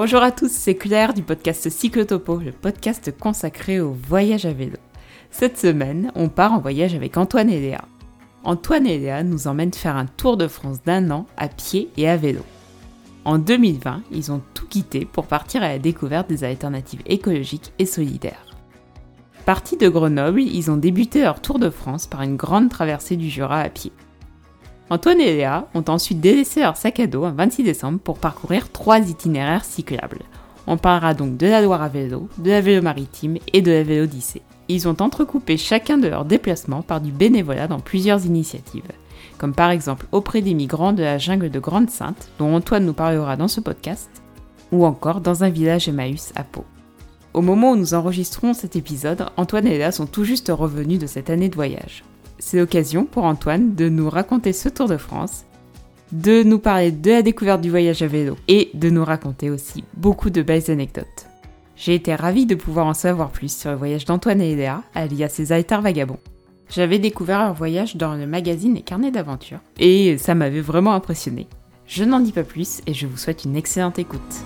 Bonjour à tous, c'est Claire du podcast Cyclotopo, le podcast consacré au voyage à vélo. Cette semaine, on part en voyage avec Antoine et Léa. Antoine et Léa nous emmènent faire un tour de France d'un an à pied et à vélo. En 2020, ils ont tout quitté pour partir à la découverte des alternatives écologiques et solidaires. Partis de Grenoble, ils ont débuté leur tour de France par une grande traversée du Jura à pied. Antoine et Léa ont ensuite délaissé leur sac à dos un 26 décembre pour parcourir trois itinéraires cyclables. On parlera donc de la Loire à vélo, de la vélo maritime et de la vélo d'Issée. Ils ont entrecoupé chacun de leurs déplacements par du bénévolat dans plusieurs initiatives, comme par exemple auprès des migrants de la jungle de Grande-Sainte, dont Antoine nous parlera dans ce podcast, ou encore dans un village Emmaüs à Pau. Au moment où nous enregistrons cet épisode, Antoine et Léa sont tout juste revenus de cette année de voyage c'est l'occasion pour Antoine de nous raconter ce Tour de France, de nous parler de la découverte du voyage à vélo et de nous raconter aussi beaucoup de belles anecdotes. J'ai été ravie de pouvoir en savoir plus sur le voyage d'Antoine et Léa, alias ces Altar Vagabonds. J'avais découvert leur voyage dans le magazine Les Carnets d'Aventure et ça m'avait vraiment impressionné. Je n'en dis pas plus et je vous souhaite une excellente écoute.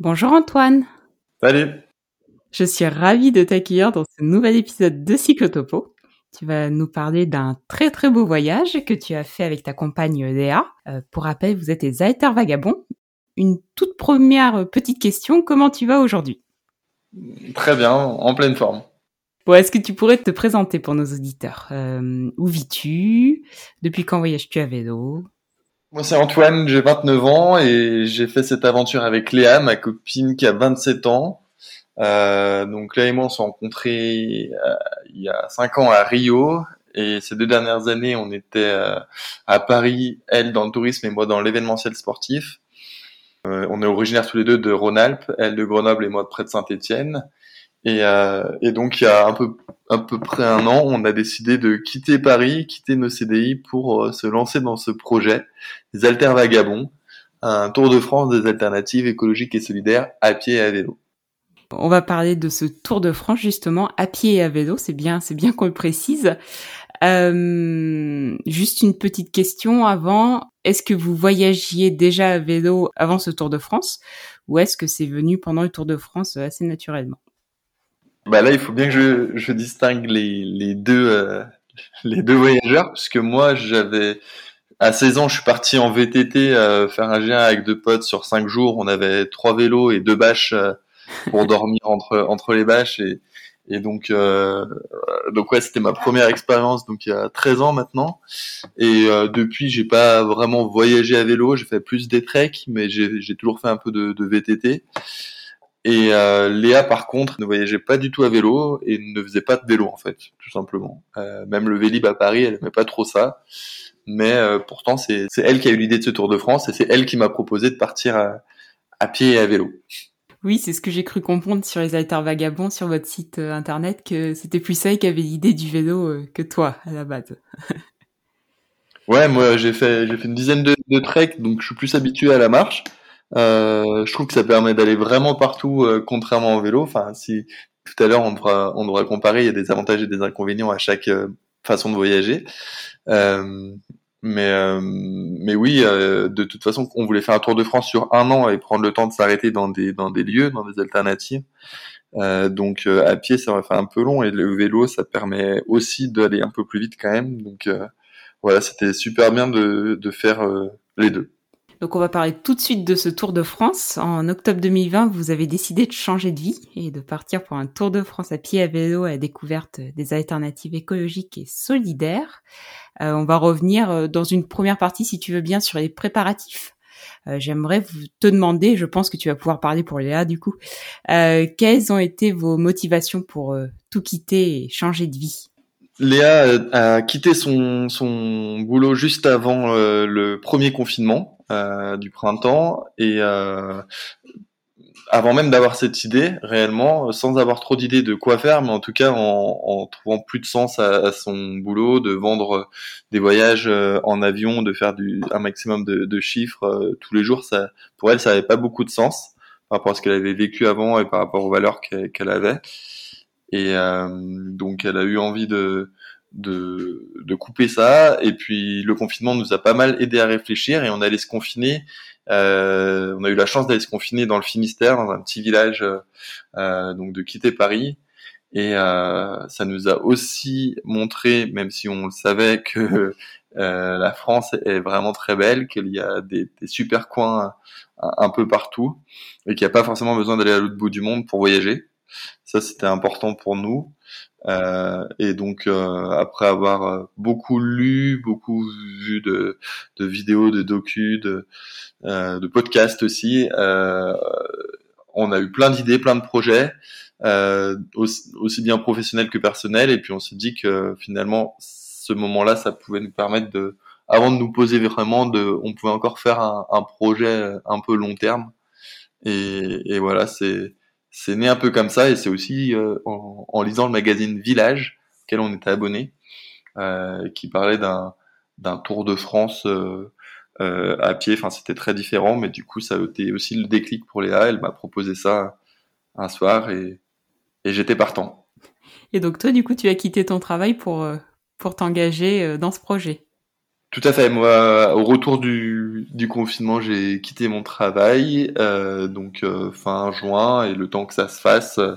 Bonjour Antoine. Salut. Je suis ravie de t'accueillir dans ce nouvel épisode de Cyclotopo. Tu vas nous parler d'un très très beau voyage que tu as fait avec ta compagne Léa. Euh, pour rappel, vous êtes des Alter Vagabonds. Une toute première petite question, comment tu vas aujourd'hui? Très bien, en pleine forme. Bon, est-ce que tu pourrais te présenter pour nos auditeurs? Euh, Où vis-tu? Depuis quand voyages-tu à vélo? Moi, c'est Antoine, j'ai 29 ans et j'ai fait cette aventure avec Léa, ma copine qui a 27 ans. Euh, donc Léa et moi, on s'est rencontrés euh, il y a 5 ans à Rio et ces deux dernières années, on était euh, à Paris, elle dans le tourisme et moi dans l'événementiel sportif. Euh, on est originaires tous les deux de Rhône-Alpes, elle de Grenoble et moi de près de Saint-Étienne. Et, euh, et, donc il y a un peu à peu près un an, on a décidé de quitter Paris, quitter nos CDI pour euh, se lancer dans ce projet des Alter Vagabonds, un tour de France des alternatives écologiques et solidaires à pied et à vélo. On va parler de ce Tour de France justement à pied et à vélo. C'est bien, c'est bien qu'on le précise. Euh, juste une petite question avant. Est-ce que vous voyagiez déjà à vélo avant ce Tour de France ou est-ce que c'est venu pendant le Tour de France assez naturellement? Bah là, il faut bien que je, je distingue les, les deux euh, les deux voyageurs, puisque moi, j'avais à 16 ans, je suis parti en VTT euh, faire un géant avec deux potes sur cinq jours. On avait trois vélos et deux bâches euh, pour dormir entre entre les bâches et et donc donc ouais, c'était ma première expérience donc il y a 13 ans maintenant. Et depuis, j'ai pas vraiment voyagé à vélo. J'ai fait plus des treks, mais j'ai j'ai toujours fait un peu de, de VTT. Et euh, Léa, par contre, ne voyageait pas du tout à vélo et ne faisait pas de vélo en fait, tout simplement. Euh, même le Vélib à Paris, elle aimait pas trop ça. Mais euh, pourtant, c'est elle qui a eu l'idée de ce Tour de France et c'est elle qui m'a proposé de partir à, à, pied et à vélo. Oui, c'est ce que j'ai cru comprendre sur les alters vagabonds sur votre site internet que c'était plus elle qui avait l'idée du vélo que toi à la base. ouais, moi j'ai fait j'ai fait une dizaine de, de treks, donc je suis plus habitué à la marche. Euh, je trouve que ça permet d'aller vraiment partout, euh, contrairement au vélo. Enfin, si tout à l'heure on devra, on comparer, il y a des avantages et des inconvénients à chaque euh, façon de voyager. Euh, mais, mais oui, de toute façon, on voulait faire un tour de France sur un an et prendre le temps de s'arrêter dans des, dans des lieux, dans des alternatives. donc à pied, ça va faire un peu long et le vélo, ça permet aussi d'aller un peu plus vite quand même. Donc voilà, c'était super bien de, de faire les deux. Donc on va parler tout de suite de ce Tour de France. En octobre 2020, vous avez décidé de changer de vie et de partir pour un Tour de France à pied à vélo à découverte des alternatives écologiques et solidaires. Euh, on va revenir euh, dans une première partie, si tu veux bien, sur les préparatifs. Euh, J'aimerais te demander, je pense que tu vas pouvoir parler pour Léa du coup, quelles ont été vos motivations pour tout quitter et changer de vie? Léa a quitté son, boulot juste avant le premier confinement du printemps et euh, avant même d'avoir cette idée réellement, sans avoir trop d'idées de quoi faire, mais en tout cas en, en trouvant plus de sens à, à, son boulot, de vendre des voyages euh, en avion, de faire du, un maximum de, de chiffres euh, tous les jours, ça, pour elle, ça n'avait pas beaucoup de sens par rapport à ce qu'elle avait vécu avant et par rapport aux valeurs qu'elle avait. Et euh, donc, elle a eu envie de de, de couper ça. Et puis le confinement nous a pas mal aidé à réfléchir et on allait se confiner. Euh, on a eu la chance d'aller se confiner dans le Finistère, dans un petit village, euh, donc de quitter Paris. Et euh, ça nous a aussi montré, même si on le savait, que euh, la France est vraiment très belle, qu'il y a des, des super coins un, un, peu partout et qu'il n'y a pas forcément besoin d'aller à l'autre bout du monde pour voyager. Ça, c'était important pour nous. Euh, et donc euh, après avoir euh, beaucoup lu, beaucoup vu de, de vidéos, de docus, de, de podcasts aussi, on a eu plein d'idées, plein de projets, aussi, aussi, bien professionnels que personnels. Et puis on s'est dit que finalement ce moment-là, ça pouvait nous permettre de, avant de nous poser vraiment, de, on pouvait encore faire un, un projet un peu long terme. Et, et voilà, c'est c'est né un peu comme ça et c'est aussi euh, en, en, lisant le magazine Village auquel on était abonné, euh, qui parlait d'un d'un tour de France euh, euh, à pied. Enfin, c'était très différent, mais du coup, ça a été aussi le déclic pour Léa. Elle m'a proposé ça un soir et, et j'étais partant. Et donc toi, du coup, tu as quitté ton travail pour pour t'engager dans ce projet. Tout à fait. Moi, au retour du, du confinement, j'ai quitté mon travail, euh, donc euh, fin juin, et le temps que ça se fasse, euh,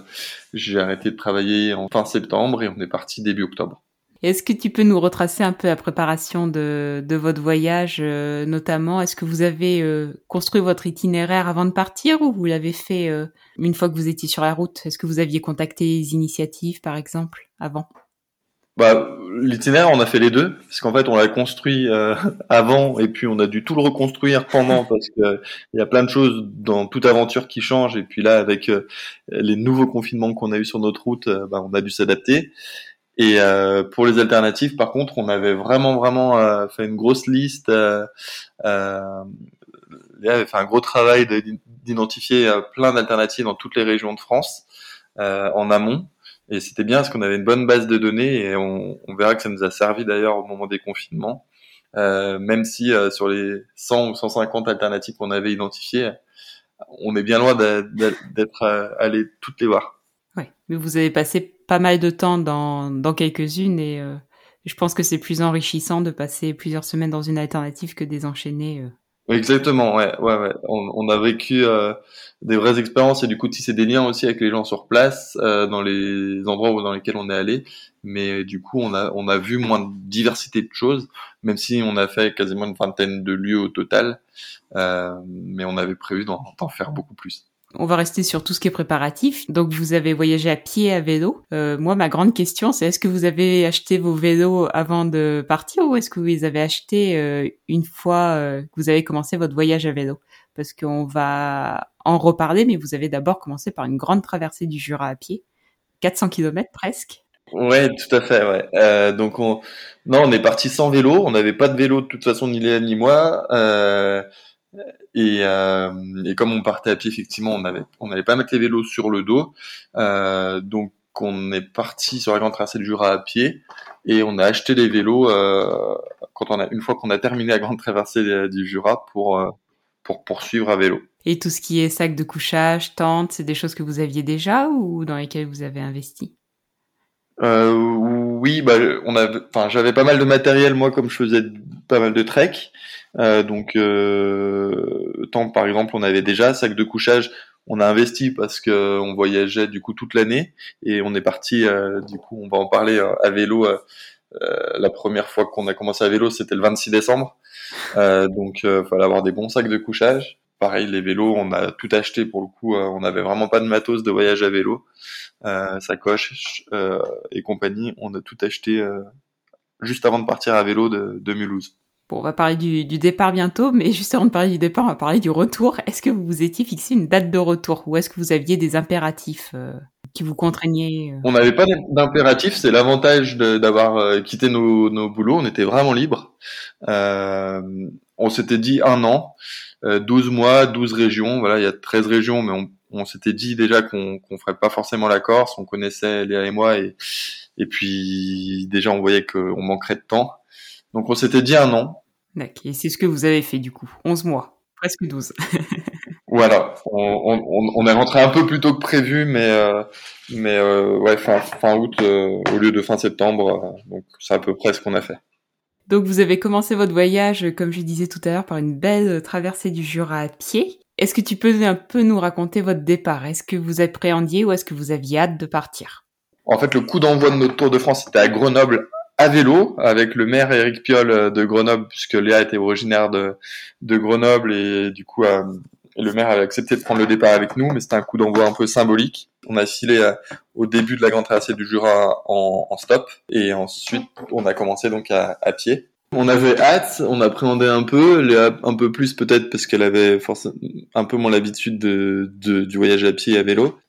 j'ai arrêté de travailler en fin septembre et on est parti début octobre. Est-ce que tu peux nous retracer un peu la préparation de, de votre voyage, euh, notamment? Est-ce que vous avez construit votre itinéraire avant de partir ou vous l'avez fait une fois que vous étiez sur la route? Est-ce que vous aviez contacté les initiatives, par exemple, avant? Bah, l'itinéraire, on a fait les deux, parce qu'en fait, on l'a construit euh, avant et puis on a dû tout le reconstruire pendant, parce que y a plein de choses dans toute aventure qui changent. Et puis là, avec euh, les nouveaux confinements qu'on a eu sur notre route, euh, bah, on a dû s'adapter. Et pour les alternatives, par contre, on avait vraiment, vraiment fait une grosse liste. Euh, avait fait un gros travail d'identifier plein d'alternatives dans toutes les régions de France en amont. Et c'était bien parce qu'on avait une bonne base de données et on, verra que ça nous a servi d'ailleurs au moment des confinements. Euh, même si euh, sur les 100 ou 150 alternatives qu'on avait identifiées, on est bien loin d'être euh, allé toutes les voir. Oui, mais vous avez passé pas mal de temps dans, dans quelques-unes et euh, je pense que c'est plus enrichissant de passer plusieurs semaines dans une alternative que des enchaîner. Exactement, ouais, ouais, ouais. On, on a vécu euh, des vraies expériences et du coup tisser des liens aussi avec les gens sur place euh, dans les endroits dans lesquels on est allé. Mais du coup, on a on a vu moins de diversité de choses, même si on a fait quasiment une vingtaine de lieux au total. Euh, mais on avait prévu d'en faire beaucoup plus. On va rester sur tout ce qui est préparatif. Donc vous avez voyagé à pied à vélo. Euh, moi, ma grande question, c'est est-ce que vous avez acheté vos vélos avant de partir ou est-ce que vous les avez achetés euh, une fois euh, que vous avez commencé votre voyage à vélo? Parce qu'on va en reparler, mais vous avez d'abord commencé par une grande traversée du Jura à pied, 400 km presque. Ouais, tout à fait. Ouais. Donc on, non, on est parti sans vélo. On n'avait pas de vélo de toute façon ni Léa ni moi. Et, euh, et, comme on partait à pied, effectivement, on avait, on n'allait pas mettre les vélos sur le dos. Euh, donc, on est parti sur la grande tracée du Jura à pied et on a acheté les vélos euh, quand on a, une fois qu'on a terminé la grande traversée du Jura pour euh, pour poursuivre à vélo. Et tout ce qui est sac de couchage, tente, c'est des choses que vous aviez déjà ou dans lesquelles vous avez investi? Euh, Oui, bah, on a, enfin, j'avais pas mal de matériel moi comme je faisais pas mal de trek. Euh, donc, euh, tant par exemple, on avait déjà sac de couchage. On a investi parce que on voyageait du coup toute l'année et on est parti. Euh, du coup, on va en parler euh, à vélo. Euh, la première fois qu'on a commencé à vélo, c'était le 26 décembre. donc, il fallait avoir des bons sacs de couchage. Pareil, les vélos, on a tout acheté pour le coup. on n'avait vraiment pas de matos de voyage à vélo, sacoche et compagnie. On a tout acheté juste avant de partir à vélo de, Mulhouse. Bon, on va parler du, du, départ bientôt, mais juste avant de parler du départ, on va parler du retour. Est-ce que vous vous étiez fixé une date de retour ou est-ce que vous aviez des impératifs euh, qui vous contraignaient euh On n'avait pas d'impératifs, c'est l'avantage d'avoir euh, quitté nos, nos, boulots, on était vraiment libre. Euh, on s'était dit un an, 12 mois, 12 régions, voilà, il y a 13 régions, mais on, on s'était dit déjà qu'on qu'on ferait pas forcément la Corse, on connaissait Léa et moi, et, et puis déjà on voyait qu'on manquerait de temps. Donc on s'était dit un an, D'accord. Et c'est ce que vous avez fait du coup. 11 mois. Presque 12. Voilà, on, est rentré un peu plus tôt que prévu, mais mais ouais fin, fin août au lieu de fin septembre, donc c'est à peu près ce qu'on a fait. Donc vous avez commencé votre voyage, comme je disais tout à l'heure, par une belle traversée du Jura à pied. Est-ce que tu peux un peu nous raconter votre départ? Est-ce que vous appréhendiez ou est-ce que vous aviez hâte de partir? En fait, le coup d'envoi de notre Tour de France était à Grenoble à vélo avec le maire Eric Piolle de Grenoble puisque Léa était originaire de, de Grenoble et du coup euh, le maire avait accepté de prendre le départ avec nous mais c'était un coup d'envoi un peu symbolique. On a filé euh, au début de la grande traversée du Jura en, en stop et ensuite on a commencé donc à, à pied. On avait hâte, on appréhendait un peu, un peu plus peut-être parce qu'elle avait forcément un peu moins l'habitude de, de, du voyage à pied et à vélo.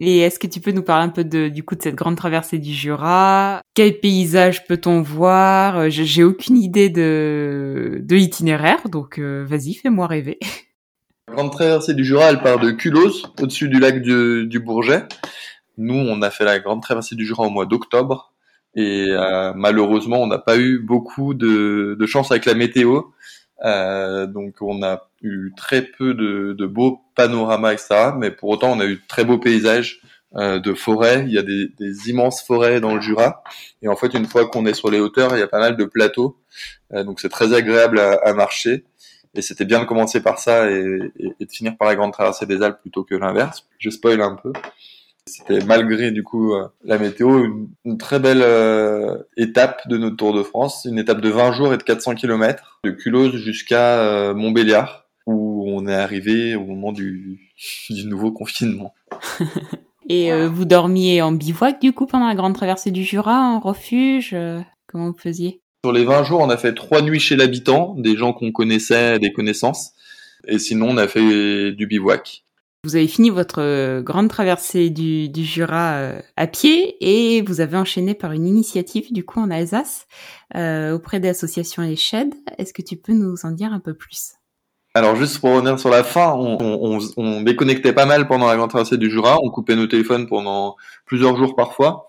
Et est-ce que tu peux nous parler un peu de, du coup de cette grande traversée du Jura? Quel paysage peut-on voir? J'ai aucune idée de, de l'itinéraire, donc euh, vas-y, fais-moi rêver. La grande traversée du Jura, elle part de Culose, au-dessus du lac du, du Bourget. Nous, on a fait la grande traversée du Jura au mois d'octobre. Et euh, malheureusement, on n'a pas eu beaucoup de, de, chance avec la météo. Euh, donc on a eu très peu de, de, beaux panoramas, etc. Mais pour autant, on a eu de très beaux paysages euh, de forêts. Il y a des, des, immenses forêts dans le Jura. Et en fait, une fois qu'on est sur les hauteurs, il y a pas mal de plateaux. Euh, donc c'est très agréable à, à marcher. Et c'était bien de commencer par ça et, de finir par la grande traversée des Alpes plutôt que l'inverse. Je spoil un peu. C'était malgré du coup euh, la météo une, très belle euh, étape de notre Tour de France, une étape de 20 jours et de 400 km de Culose jusqu'à euh, Montbéliard où on est arrivé au moment du, nouveau confinement. et vous dormiez en bivouac du coup pendant la grande traversée du Jura, en refuge Comment vous faisiez? Sur les 20 jours, on a fait trois nuits chez l'habitant, des gens qu'on connaissait, des connaissances. Et sinon, on a fait du bivouac. Vous avez fini votre euh, grande traversée du, du Jura euh, à pied et vous avez enchaîné par une initiative du coup en Alsace euh, auprès des associations Eched. Est-ce que tu peux nous en dire un peu plus? Alors juste pour revenir sur la fin, on, on, on, déconnectait pas mal pendant la grande traversée du Jura, on coupait nos téléphones pendant plusieurs jours parfois.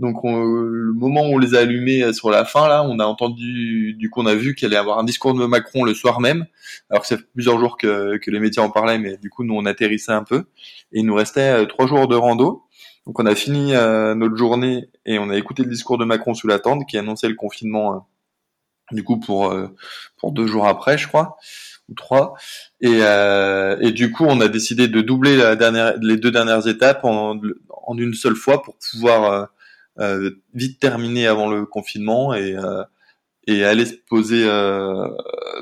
Donc le moment où on les a allumés euh, sur la fin là, on a entendu, du coup on a vu qu'il allait avoir un discours de Macron le soir même. Alors que ça fait plusieurs jours que, que les médias en parlaient, mais du coup nous on atterrissait un peu et il nous restait euh, trois jours de rando. Donc on a fini euh, notre journée et on a écouté le discours de Macron sous la tente qui annonçait le confinement du coup pour pour deux jours après je crois ou trois et, et du coup on a décidé de doubler la dernière les deux dernières étapes en, en une seule fois pour pouvoir euh, vite terminé avant le confinement et euh, et aller se poser euh,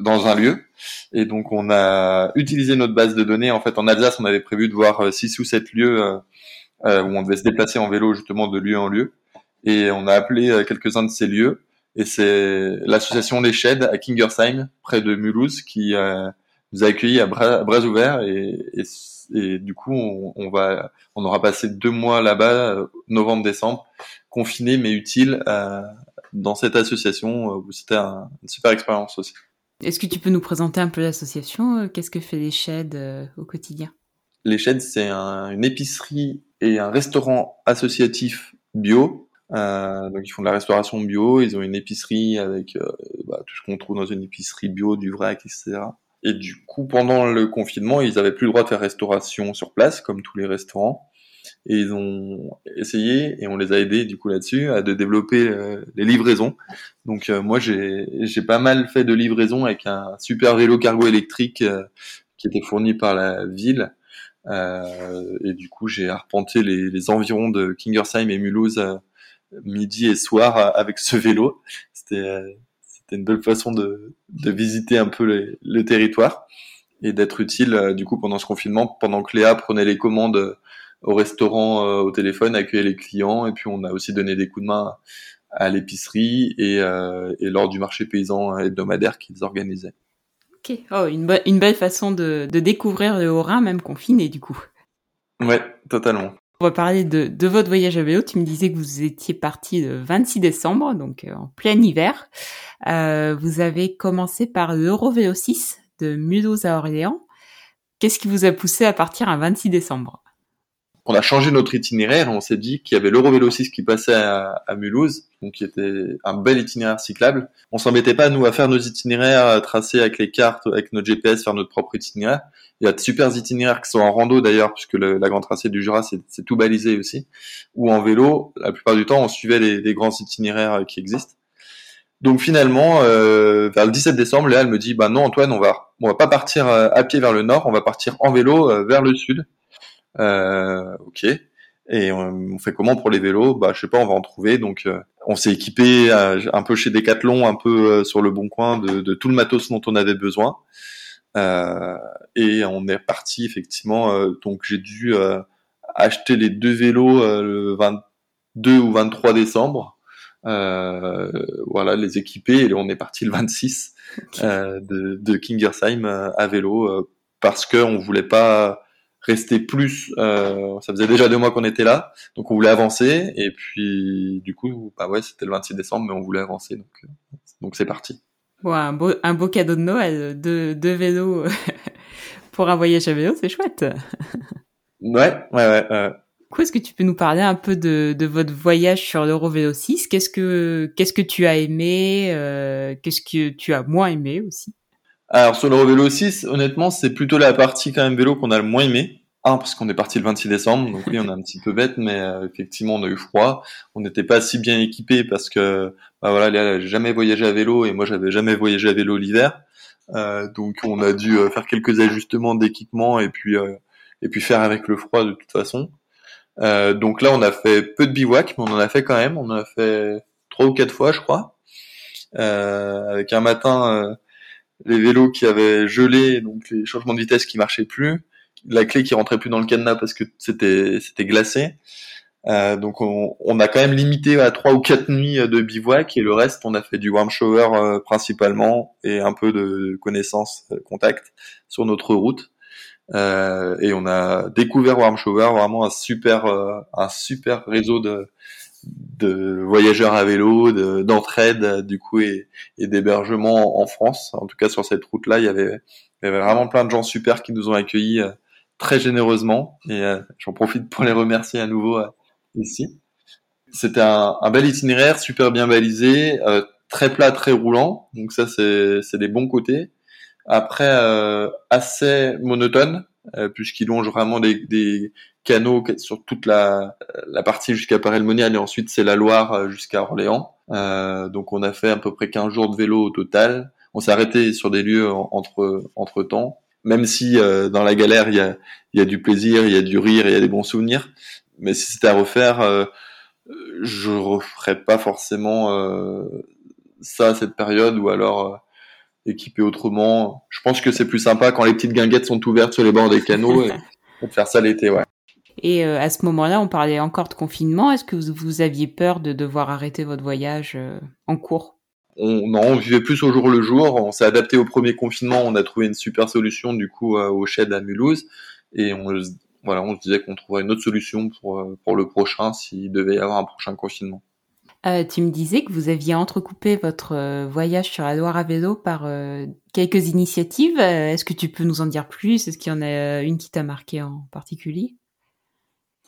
dans un lieu. Et donc on a utilisé notre base de données. En fait, en Alsace, on avait prévu de voir six ou sept lieux où on devait se déplacer en vélo justement de lieu en lieu. Et on a appelé quelques-uns de ces lieux. Et c'est l'association Les Sheds à Kingersheim, près de Mulhouse, qui nous a accueillis à bras, bras ouverts. Et, et, et, du coup, on, on, va, on aura passé deux mois là-bas, novembre-décembre, confiné mais utile euh, dans cette association où c'était une super expérience aussi. Est-ce que tu peux nous présenter un peu l'association euh, Qu'est-ce que fait les Sheds euh, au quotidien? Les Sheds, c'est une épicerie et un restaurant associatif bio. Euh, donc ils font de la restauration bio, ils ont une épicerie avec bah, tout ce qu'on trouve dans une épicerie bio, du vrac, etc. Et du coup, pendant le confinement, ils avaient plus le droit de faire restauration sur place, comme tous les restaurants et ils ont essayé et on les a aidés du coup là-dessus à de développer euh, les livraisons. Donc euh, moi j'ai pas mal fait de livraisons avec un super vélo cargo électrique euh, qui était fourni par la ville et du coup j'ai arpenté les, les, environs de Kingersheim et Mulhouse midi et soir avec ce vélo. C'était c'était une belle façon de, de visiter un peu le territoire et d'être utile du coup pendant ce confinement pendant que Léa prenait les commandes au restaurant euh, au téléphone, accueillir les clients, et puis on a aussi donné des coups de main à l'épicerie et, euh, et lors du marché paysan hebdomadaire qu'ils organisaient. Ok, oh, une, une belle façon de, de découvrir le Haut-Rhin, même confiné du coup. Ouais, totalement. On va parler de, de, votre voyage à vélo. Tu me disais que vous étiez parti le 26 décembre, donc euh, en plein hiver. Euh, vous avez commencé par l'Eurovélo 6 de Mulhouse à Orléans. Qu'est-ce qui vous a poussé à partir un 26 décembre? On a changé notre itinéraire. On s'est dit qu'il y avait l'Eurovélo 6 qui passait à, Mulhouse, donc qui était un bel itinéraire cyclable. On s'embêtait pas nous à faire nos itinéraires tracés avec les cartes, avec notre GPS, faire notre propre itinéraire. Il y a de super itinéraires qui sont en rando d'ailleurs, puisque le, la grande tracée du Jura c'est tout balisé aussi. Ou en vélo, la plupart du temps on suivait les, grands itinéraires qui existent. Donc finalement, euh, vers le 17 décembre, Léa elle me dit bah non Antoine, on va on va pas partir euh, à pied vers le nord, on va partir en vélo euh, vers le sud. Euh, ok. Et on, fait comment pour les vélos? Bah je sais pas, on va en trouver. Donc euh, on s'est équipé un peu chez Decathlon, un peu sur le bon coin de, de, tout le matos dont on avait besoin. et on est parti effectivement. donc j'ai dû acheter les deux vélos le 22 ou 23 décembre. Euh, voilà, les équiper et on est parti le 26 euh, de, de Kingersheim euh, à vélo parce que on voulait pas rester plus. ça faisait déjà deux mois qu'on était là, donc on voulait avancer et puis du coup, bah ouais, c'était le 26 décembre, mais on voulait avancer, donc donc c'est parti. Bon, un beau un beau cadeau de Noël, de de vélo pour un voyage à vélo, c'est chouette. ouais, ouais, ouais. ouais est-ce que tu peux nous parler un peu de, de votre voyage sur l'Eurovélo 6 Qu'est-ce que qu'est-ce que tu as aimé euh, Qu'est-ce que tu as moins aimé aussi? Alors sur l'Eurovélo 6, honnêtement, c'est plutôt la partie quand même vélo qu'on a le moins aimé. Un, parce qu'on est parti le 26 décembre, donc oui, on est un petit peu bête, mais euh, effectivement, on a eu froid. On n'était pas si bien équipé parce que, bah voilà, Léa jamais voyagé à vélo et moi, j'avais jamais voyagé à vélo l'hiver. Euh, donc, on a dû faire quelques ajustements d'équipement et puis et puis faire avec le froid de toute façon. Euh, donc là, on a fait peu de bivouac, mais on en a fait quand même. On a fait trois ou quatre fois, je crois. Euh, avec un matin, euh, les vélos qui avaient gelé, donc les changements de vitesse qui marchaient plus, la clé qui rentrait plus dans le cadenas parce que c'était c'était glacé. Euh, donc on, on, a quand même limité à trois ou quatre nuits de bivouac et le reste on a fait du warm shower principalement et un peu de connaissances contact sur notre route. Euh, et on a découvert Warm Shower, vraiment un super, euh, un super réseau de, de voyageurs à vélo, d'entraide du coup et, et d'hébergement en France. En tout cas sur cette route-là, il y avait, il y avait vraiment plein de gens super qui nous ont accueillis euh, très généreusement et j'en profite pour les remercier à nouveau ici. C'était un, un, bel itinéraire, super bien balisé, très plat, très roulant. Donc ça c'est des bons côtés. Après, euh, assez monotone, euh, puisqu'il longe vraiment des, des, canaux sur toute la, la partie jusqu'à Paray-le-Monial et ensuite c'est la Loire euh, jusqu'à Orléans. Euh, donc on a fait à peu près 15 jours de vélo au total. On s'est arrêté sur des lieux entre, entre temps, même si euh, dans la galère il y a, y a du plaisir, il y a du rire, il y a des bons souvenirs. Mais si c'était à refaire, euh, je referais pas forcément ça à cette période ou alors équipé autrement. Je pense que c'est plus sympa quand les petites guinguettes sont ouvertes sur les bords des canaux et, de faire ça l'été, ouais. Et euh, à ce moment-là, on parlait encore de confinement. Est-ce que vous, aviez peur de devoir arrêter votre voyage euh, en cours? On, Non, on vivait plus au jour le jour. On s'est adapté au premier confinement. On a trouvé une super solution du coup euh, au shed à Mulhouse. Et on, se disait qu'on trouverait une autre solution pour, pour le prochain s'il devait y avoir un prochain confinement. Euh, tu me disais que vous aviez entrecoupé votre euh, voyage sur la Loire à vélo par euh, quelques initiatives. Est-ce que tu peux nous en dire plus? Est-ce qu'il y en a une qui t'a marqué en particulier?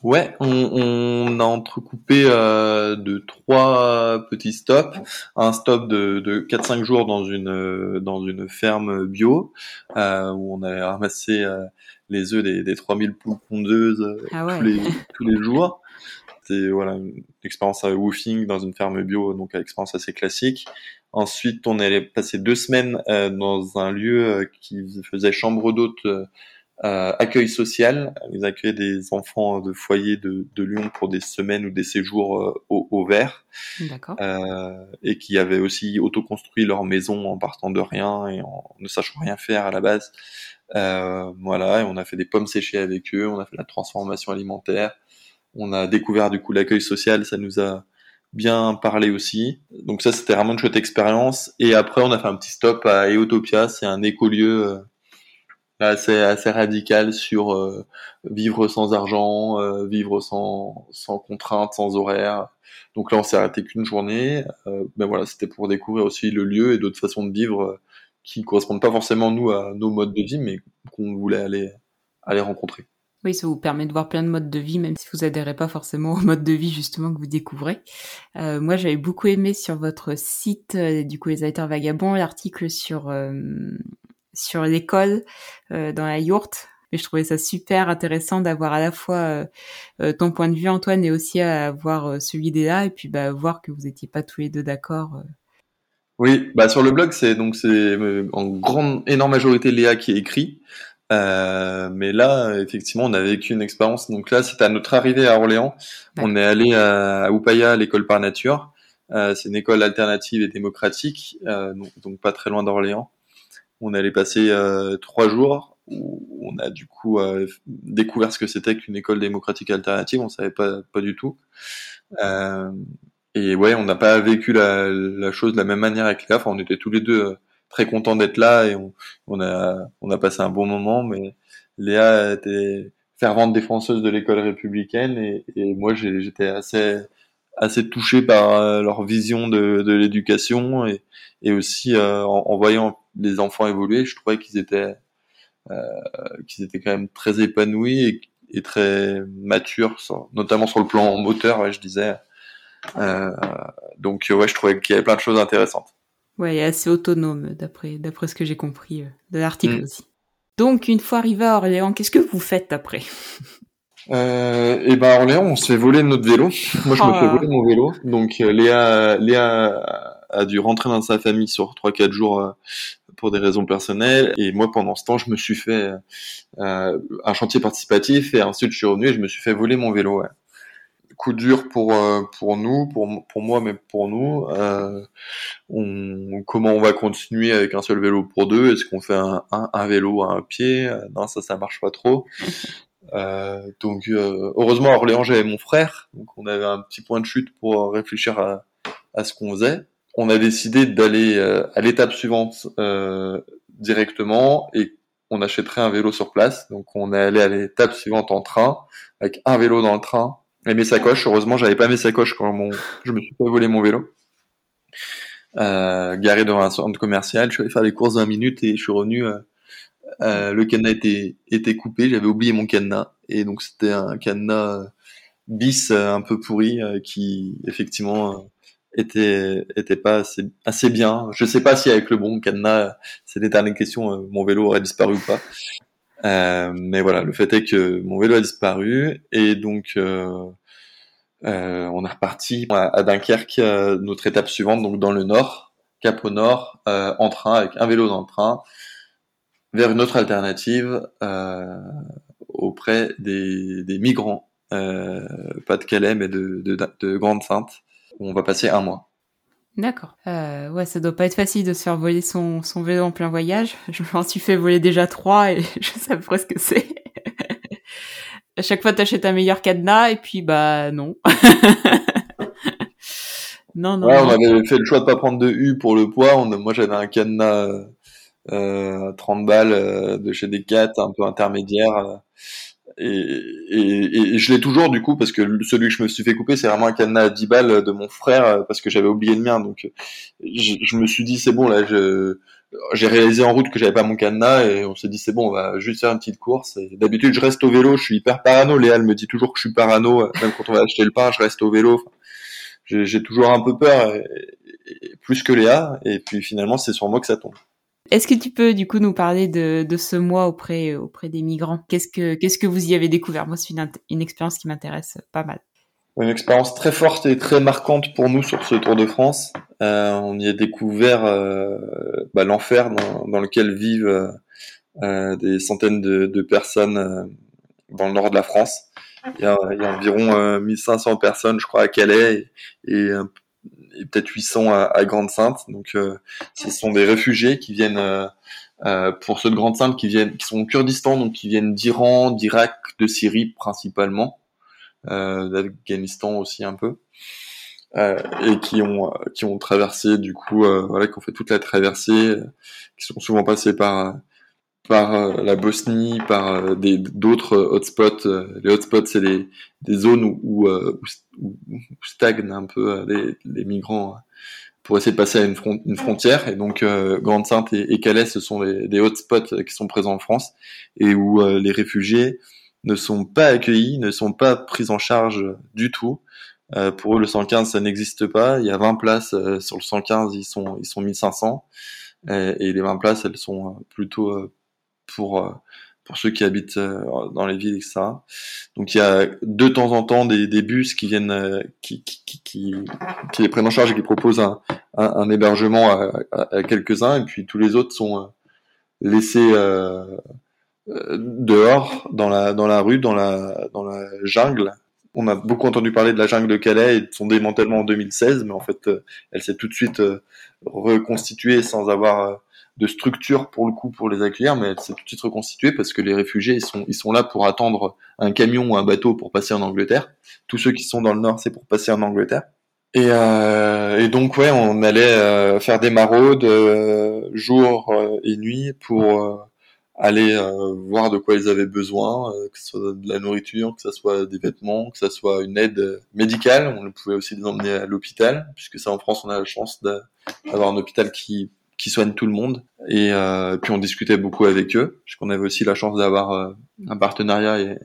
Ouais, on, on, a entrecoupé de trois petits stops. Un stop de, de 4-5 jours dans une dans une ferme bio où on a ramassé les œufs des, des 3000 poules pondeuses ah tous, les, tous les jours. C'était voilà une expérience à woofing dans une ferme bio, donc une expérience assez classique. Ensuite, on allait passer deux semaines euh, dans un lieu euh, qui faisait chambre d'hôte, euh, accueil social. Ils accueillaient des enfants de foyer de, de Lyon pour des semaines ou des séjours au, au, vert. D'accord. et qui avaient aussi autoconstruit leur maison en partant de rien et en ne sachant rien faire à la base. voilà, et on a fait des pommes séchées avec eux, on a fait la transformation alimentaire. On a découvert du coup l'accueil social, ça nous a bien parlé aussi. Donc ça, c'était vraiment une chouette expérience. Et après, on a fait un petit stop à Eutopia, c'est un écolieu euh, assez, assez radical sur euh, vivre sans argent, euh, vivre sans, sans contrainte, sans horaire. Donc là, on s'est arrêté qu'une journée. mais voilà, c'était pour découvrir aussi le lieu et d'autres façons de vivre qui correspondent pas forcément nous à nos modes de vie, mais qu'on voulait aller aller rencontrer. Oui, ça vous permet de voir plein de modes de vie, même si vous adhérez pas forcément au mode de vie justement que vous découvrez. Euh, moi, j'avais beaucoup aimé sur votre site, euh, du coup, les auteurs vagabonds, l'article sur euh, sur l'école dans la yourte. Et je trouvais ça super intéressant d'avoir à la fois ton point de vue, Antoine, et aussi avoir celui d'Ella, et puis bah, voir que vous n'étiez pas tous les deux d'accord. Oui, bah sur le blog, c'est donc c'est en grande énorme majorité Léa qui écrit. Euh, mais là, effectivement, on a vécu une expérience. Donc là, c'était à notre arrivée à Orléans. On est allé à, à Upaya, l'école par nature. Euh, c'est une école alternative et démocratique, euh, donc, donc, pas très loin d'Orléans. On allé passer euh, trois jours où on a du coup euh, découvert ce que c'était qu'une école démocratique alternative. On savait pas pas du tout. et ouais, on n'a pas vécu la, la, chose de la même manière avec Léa. Enfin, on était tous les deux très content d'être là et on, on, a, on a passé un bon moment. Mais Léa était fervente défenseuse de l'école républicaine et, et moi j'étais assez assez touché par euh, leur vision de, de l'éducation et, et aussi euh, en, voyant les enfants évoluer, je trouvais qu'ils étaient euh, qu'ils étaient quand même très épanouis et, et très matures, notamment sur le plan moteur, ouais, je disais. Euh, donc ouais, je trouvais qu'il y avait plein de choses intéressantes. Ouais, assez autonome, d'après, d'après ce que j'ai compris de l'article mm. aussi. Donc, une fois arrivé à Orléans, qu'est-ce que vous faites après? euh, et ben à Orléans, on se fait voler notre vélo. Moi, je me fais oh. voler mon vélo. Donc euh, Léa, Léa a dû rentrer dans sa famille sur 3-4 jours euh, pour des raisons personnelles. Et moi, pendant ce temps, je me suis fait euh, un chantier participatif et ensuite je suis revenu et je me suis fait voler mon vélo. Ouais coup dur pour euh, pour nous, pour pour moi, mais pour nous. Euh, on, comment on va continuer avec un seul vélo pour deux? Est-ce qu'on fait un, un, vélo à un pied? Euh, Non, ça ça marche pas trop. Euh, donc heureusement à Orléans j'avais mon frère, donc on avait un petit point de chute pour réfléchir à, à ce qu'on faisait. On a décidé d'aller à l'étape suivante directement et on achèterait un vélo sur place. Donc on est allé à l'étape suivante en train avec un vélo dans le train et mes sacoches. Heureusement, j'avais pas mes sacoches quand mon... je me suis pas volé mon vélo. Euh, garé devant un centre commercial, je suis allé faire les courses d'un minute et je suis revenu. Euh, euh, le cadenas était, coupé, j'avais oublié mon cadenas et donc c'était un cadenas bis euh, un peu pourri euh, qui effectivement était pas assez, bien. Je sais pas si avec le bon cadenas, c'est l'éternelle question, mon vélo aurait disparu ou pas. Euh, mais voilà, le fait est que mon vélo a disparu et donc euh, euh, on est reparti à, Dunkerque, euh, notre étape suivante, donc dans le nord, cap au nord, euh, en train avec un vélo dans le train, vers une autre alternative auprès des, des migrants, pas de Calais mais de, de, de Grande-Sainte, où on va passer un mois. D'accord. Euh, ouais, ça doit pas être facile de se faire voler son, son vélo en plein voyage. Je m'en suis fait voler déjà trois et je sais pas ce que c'est. à chaque fois, t'achètes un meilleur cadenas et puis bah non. non, non. Ouais, on avait fait le choix de pas prendre de U pour le poids. On, moi, j'avais un cadenas euh, 30 balles euh, de chez Decat, un peu intermédiaire. Et, et, et, je l'ai toujours du coup parce que celui que je me suis fait couper c'est vraiment un cadenas à 10 balles de mon frère euh, parce que j'avais oublié le mien. Donc je, je me suis dit c'est bon là j'ai réalisé en route que j'avais pas mon cadenas et on s'est dit c'est bon on va juste faire une petite course. D'habitude je reste au vélo je suis hyper parano. Léa elle me dit toujours que je suis parano euh, même quand on va acheter le pain je reste au vélo. J'ai toujours un peu peur plus que Léa et puis finalement c'est sur moi que ça tombe est-ce que tu peux du coup nous parler de, ce mois auprès auprès des migrants? Qu'est-ce que qu'est-ce que vous y avez découvert? Moi, c'est une, expérience qui m'intéresse pas mal. Une expérience très forte et très marquante pour nous sur ce Tour de France. Euh, on y a découvert euh, bah, l'enfer dans, lequel vivent euh, des centaines de, personnes dans le nord de la France. Il y a, environ 1500 personnes, je crois, à Calais et, et peut-être 800 à, à Grande-Sainte. Donc, euh, ce sont des réfugiés qui viennent, euh, euh, pour ceux de Grande-Sainte, qui viennent, qui sont au Kurdistan, donc qui viennent d'Iran, d'Irak, de Syrie principalement, d'Afghanistan aussi un peu. et qui ont qui ont traversé du coup voilà qui ont fait toute la traversée qui sont souvent passés par par euh, la Bosnie, par euh, des d'autres hotspots. Euh, les hotspots, c'est des, des zones où, où, où, stagnent un peu les, les, migrants pour essayer de passer à une, une frontière. Et donc, Grande-Sainte et, Calais, ce sont les, des hotspots qui sont présents en France et où les réfugiés ne sont pas accueillis, ne sont pas pris en charge du tout. Euh, pour eux, le 115, ça n'existe pas. Il y a 20 places euh, sur le 115, ils sont ils sont 1500 et, et les 20 places, elles sont plutôt pour pour ceux qui habitent dans les villes, etc. Donc il y a de temps en temps des, des bus qui viennent, qui, qui, qui, qui, les prennent en charge et qui proposent un, un, hébergement à, quelques-uns, et puis tous les autres sont laissés euh, euh, dehors, dans la, dans la rue, dans la, dans la jungle. On a beaucoup entendu parler de la jungle de Calais et de son démantèlement en 2016, mais en fait, euh, elle s'est tout de suite reconstituée sans avoir de structure pour le coup pour les accueillir, mais s'est tout de suite reconstituée parce que les réfugiés ils sont ils sont là pour attendre un camion ou un bateau pour passer en Angleterre. Tous ceux qui sont dans le nord c'est pour passer en Angleterre. Et, euh, donc ouais, on allait euh, faire des maraudes euh, jour et nuit pour aller voir de quoi ils avaient besoin, que ce soit de la nourriture, que ce soit des vêtements, que ce soit une aide médicale. On pouvait aussi les emmener à l'hôpital, puisque ça en France on a la chance d'avoir un hôpital qui qui soigne tout le monde. Et puis on discutait beaucoup avec eux, puisqu'on avait aussi la chance d'avoir un partenariat et,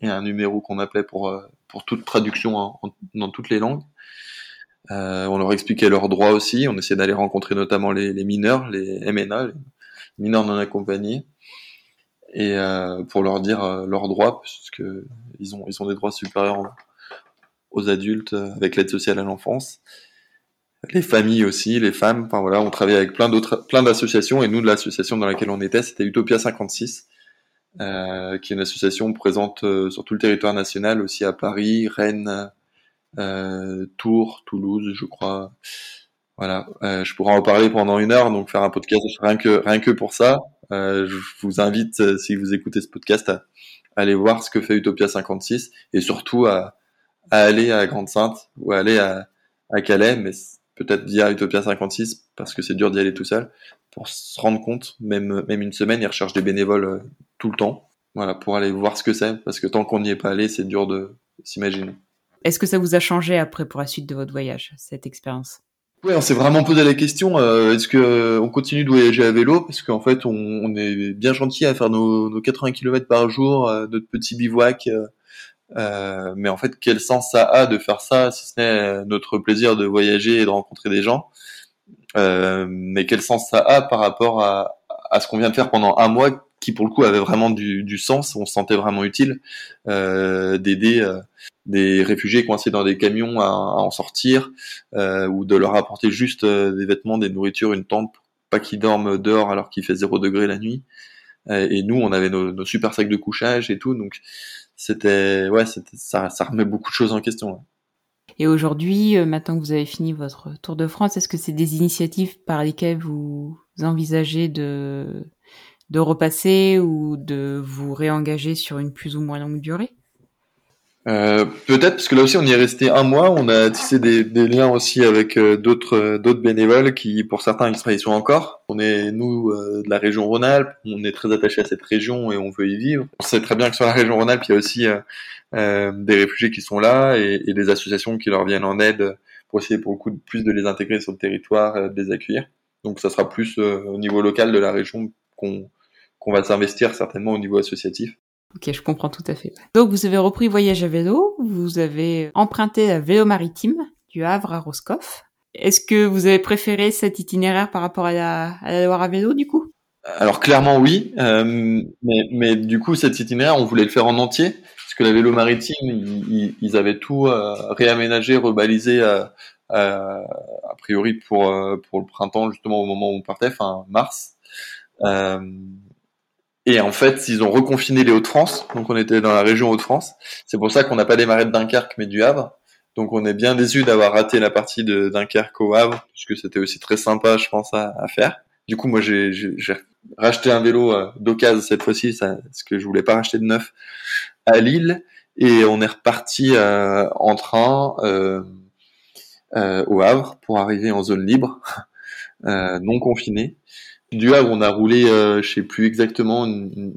et, un numéro qu'on appelait pour pour toute traduction dans toutes les langues. Euh, on leur expliquait leurs droits aussi. On essayait d'aller rencontrer notamment les, les, mineurs, les MNA, les mineurs non accompagnés, et euh, pour leur dire euh, leurs droits, parce que ils ont ils ont des droits supérieurs aux adultes euh, avec l'aide sociale à l'enfance. Les familles aussi, les femmes. Enfin voilà, on travaillait avec plein d'autres, plein d'associations, et nous de l'association dans laquelle on était, c'était Utopia 56. Euh, qui est une association présente euh, sur tout le territoire national, aussi à Paris, Rennes, euh, Tours, Toulouse, je crois. Voilà, euh, je pourrais en parler pendant une heure, donc faire un podcast rien que rien que pour ça. Je vous invite, si vous écoutez ce podcast, à, aller voir ce que fait Utopia 56 et surtout à, aller à Grande Sainte ou à aller à, à Calais, mais peut-être via Utopia 56 parce que c'est dur d'y aller tout seul pour se rendre compte, même même une semaine, ils recherchent des bénévoles euh, tout le temps, voilà, pour aller voir ce que c'est, parce que tant qu'on n'y est pas allé, c'est dur de s'imaginer. Est-ce que ça vous a changé après pour la suite de votre voyage, cette expérience? Oui, on s'est vraiment posé la question euh, est-ce que on continue de voyager à vélo Parce qu'en fait, on, on, est bien gentil à faire nos, nos 80 km par jour, euh, notre petit bivouac. Euh, mais en fait, quel sens ça a de faire ça si ce n'est notre plaisir de voyager et de rencontrer des gens? Mais quel sens ça a par rapport à, à ce qu'on vient de faire pendant un mois qui pour le coup avait vraiment du, du sens, on se sentait vraiment utile euh, d'aider euh, des réfugiés coincés dans des camions à, à en sortir euh, ou de leur apporter juste euh, des vêtements, des nourritures, une tente pas qu'ils dorment dehors alors qu'il fait zéro degré la nuit. Euh, et nous, on avait nos, nos, super sacs de couchage et tout, donc c'était ouais, ça, ça remet beaucoup de choses en question. Et aujourd'hui, euh, maintenant que vous avez fini votre tour de France, est-ce que c'est des initiatives par lesquelles vous envisagez de de repasser ou de vous réengager sur une plus ou moins longue durée? Euh, Peut-être parce que là aussi on y est resté un mois, on a tissé des, des liens aussi avec euh, d'autres euh, d'autres bénévoles qui pour certains y sont encore. On est nous de la région Rhône-Alpes, on est très attaché à cette région et on veut y vivre. On sait très bien que sur la région Rhône-Alpes il y a aussi des réfugiés qui sont là et, et, des associations qui leur viennent en aide pour essayer pour le coup de plus de les intégrer sur le territoire, de les accueillir. Donc ça sera plus au niveau local de la région qu'on qu'on va s'investir certainement au niveau associatif. Ok, je comprends tout à fait. Donc vous avez repris voyage à vélo, vous avez emprunté la vélo maritime du Havre à Roscoff. Est-ce que vous avez préféré cet itinéraire par rapport à la, à Loire à vélo du coup? Alors clairement oui, euh, mais, mais, du coup cet itinéraire on voulait le faire en entier parce que la vélo maritime ils, avaient tout euh, réaménagé, rebalisé euh, a priori pour euh, pour le printemps justement au moment où on partait, fin mars. Euh, et en fait, ils ont reconfiné les Hauts-de-France, donc on était dans la région Hauts-de-France. C'est pour ça qu'on n'a pas démarré de Dunkerque, mais du Havre. Donc on est bien déçu d'avoir raté la partie de Dunkerque au Havre, puisque c'était aussi très sympa, je pense, à, faire. Du coup, moi, j'ai racheté un vélo euh, d'occasion cette fois-ci, parce que je voulais pas racheter de neuf, à Lille. Et on est reparti euh, en train euh, euh, au Havre pour arriver en zone libre, euh, non confinée du Havre, on a roulé, euh, je sais plus exactement, une,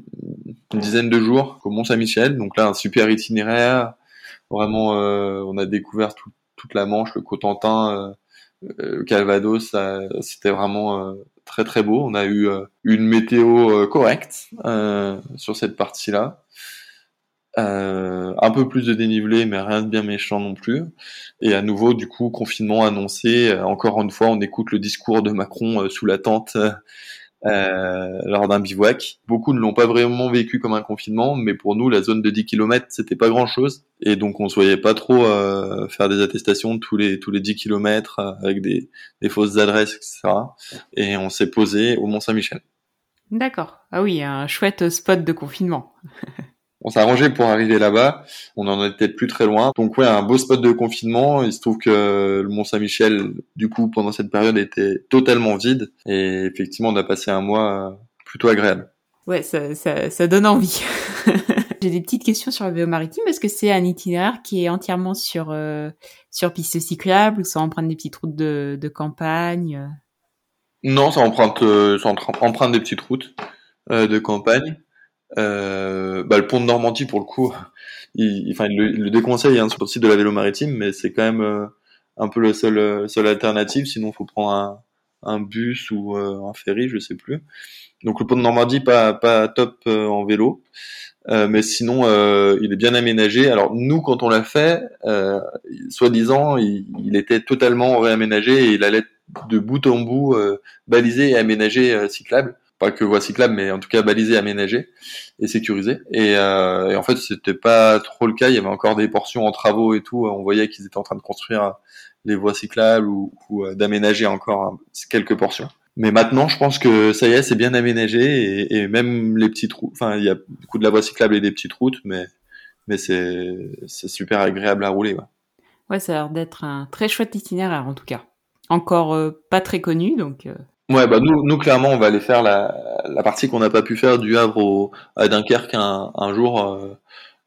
dizaine de jours au Mont-Saint-Michel. Donc là, un super itinéraire. Vraiment, euh, on a découvert tout, toute la Manche, le Cotentin, euh, le Calvados. C'était vraiment euh, très très beau. On a eu euh, une météo euh, correcte sur cette partie-là. Euh, un peu plus de dénivelé, mais rien de bien méchant non plus. Et à nouveau, du coup, confinement annoncé. Euh, encore une fois, on écoute le discours de Macron euh, sous la tente euh, lors d'un bivouac. Beaucoup ne l'ont pas vraiment vécu comme un confinement, mais pour nous, la zone de 10 km, c'était pas grand-chose. Et donc, on se voyait pas trop faire des attestations tous les tous les 10 km avec des, des fausses adresses, etc. Et on s'est posé au Mont Saint-Michel. D'accord. Ah oui, un chouette spot de confinement. on s'est arrangé pour arriver là-bas. On en était plus très loin. Donc ouais, un beau spot de confinement. Il se trouve que le Mont Saint-Michel, du coup, pendant cette période, était totalement vide. Et effectivement, on a passé un mois euh, plutôt agréable. Ouais, ça, ça, ça donne envie. J'ai des petites questions sur la vélo maritime. Est-ce que c'est un itinéraire qui est entièrement sur euh, sur piste cyclable ou ça emprunte des petites routes de, de campagne Non, ça emprunte, euh, ça emprunte des petites routes de campagne. Euh, bah, le pont de Normandie, pour le coup, il, enfin, il il le déconseille hein, sur le site de la vélo maritime, mais c'est quand même euh, un peu le seul, euh, seule alternative. Sinon, il faut prendre un, un bus ou un ferry, je sais plus. Donc le pont de Normandie, pas, pas top en vélo. Euh, mais sinon, euh, il est bien aménagé. Alors nous, quand on l'a fait, euh, soi-disant, il, était totalement réaménagé et il allait de bout en bout balisé et aménagé cyclable pas que voie cyclable, mais en tout cas balisé, aménagé et sécurisé. Et, euh, et en fait, c'était pas trop le cas. Il y avait encore des portions en travaux et tout. On voyait qu'ils étaient en train de construire les voies cyclables ou, euh, d'aménager encore quelques portions. Mais maintenant, je pense que ça y est, c'est bien aménagé et, même les petites routes. Enfin, il y a beaucoup de la voie cyclable et des petites routes, mais mais c'est c'est super agréable à rouler. Ouais, ouais ça a l'air d'être un très chouette itinéraire en tout cas. Encore euh, pas très connu, donc euh, Ouais, bah nous, nous clairement, on va aller faire la, la partie qu'on n'a pas pu faire du Havre au, à Dunkerque un, un jour euh,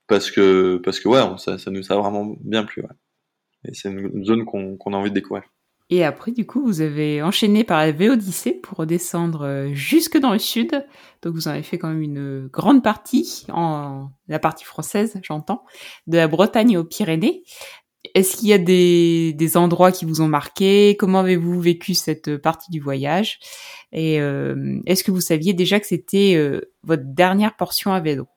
parce que parce que ouais, ça, ça nous a vraiment bien plu. Ouais. Et c'est une zone qu'on qu'on a envie de découvrir. Et après, du coup, vous avez enchaîné par la Véodyssée pour redescendre euh, jusque dans le sud. Donc, vous en avez fait quand même une grande partie, en la partie française, j'entends, de la Bretagne aux Pyrénées. Est-ce qu'il y a des, endroits qui vous ont marqué? Comment avez-vous vécu cette partie du voyage? Et euh, est-ce que vous saviez déjà que c'était euh, votre dernière portion à vélo?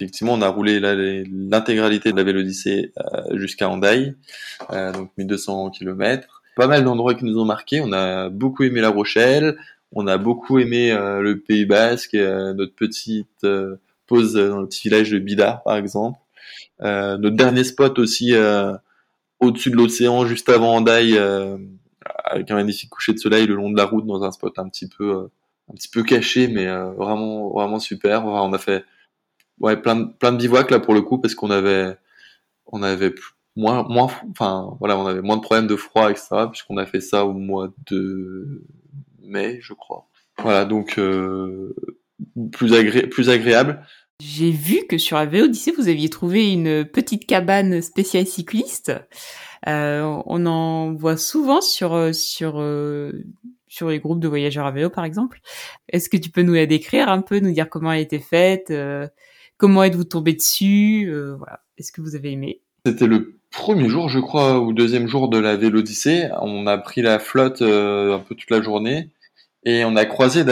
Effectivement, on a roulé l'intégralité de la Vélodyssée euh, jusqu'à Andaille, euh, donc 1200 km. Pas mal d'endroits qui nous ont marqué. On a beaucoup aimé La Rochelle, on a beaucoup aimé euh, le Pays Basque, notre petite pause dans le petit village de Bidar, par exemple. notre dernier spot aussi au-dessus de l'océan, juste avant Andai, euh, avec un magnifique coucher de soleil le long de la route, dans un spot un petit peu, euh, un petit peu caché, mais euh, vraiment, vraiment super. on a fait, ouais, plein de, plein de bivouacs là pour le coup, parce qu'on avait, on avait moins, moins, enfin, voilà, on avait moins de problèmes de froid, etc., puisqu'on a fait ça au mois de mai, je crois. Voilà, donc plus, agré plus agréable. J'ai vu que sur la Odyssey, vous aviez trouvé une petite cabane spéciale cycliste. Euh, on en voit souvent sur euh, sur euh, sur les groupes de voyageurs à vélo, par exemple. Est-ce que tu peux nous la décrire un peu, nous dire comment elle a été faite, euh, comment êtes-vous tombé dessus, euh, voilà. Est-ce que vous avez aimé? C'était le premier jour, je crois, ou deuxième jour de la Vélodyssée. On a pris la flotte un peu toute la journée et on a croisé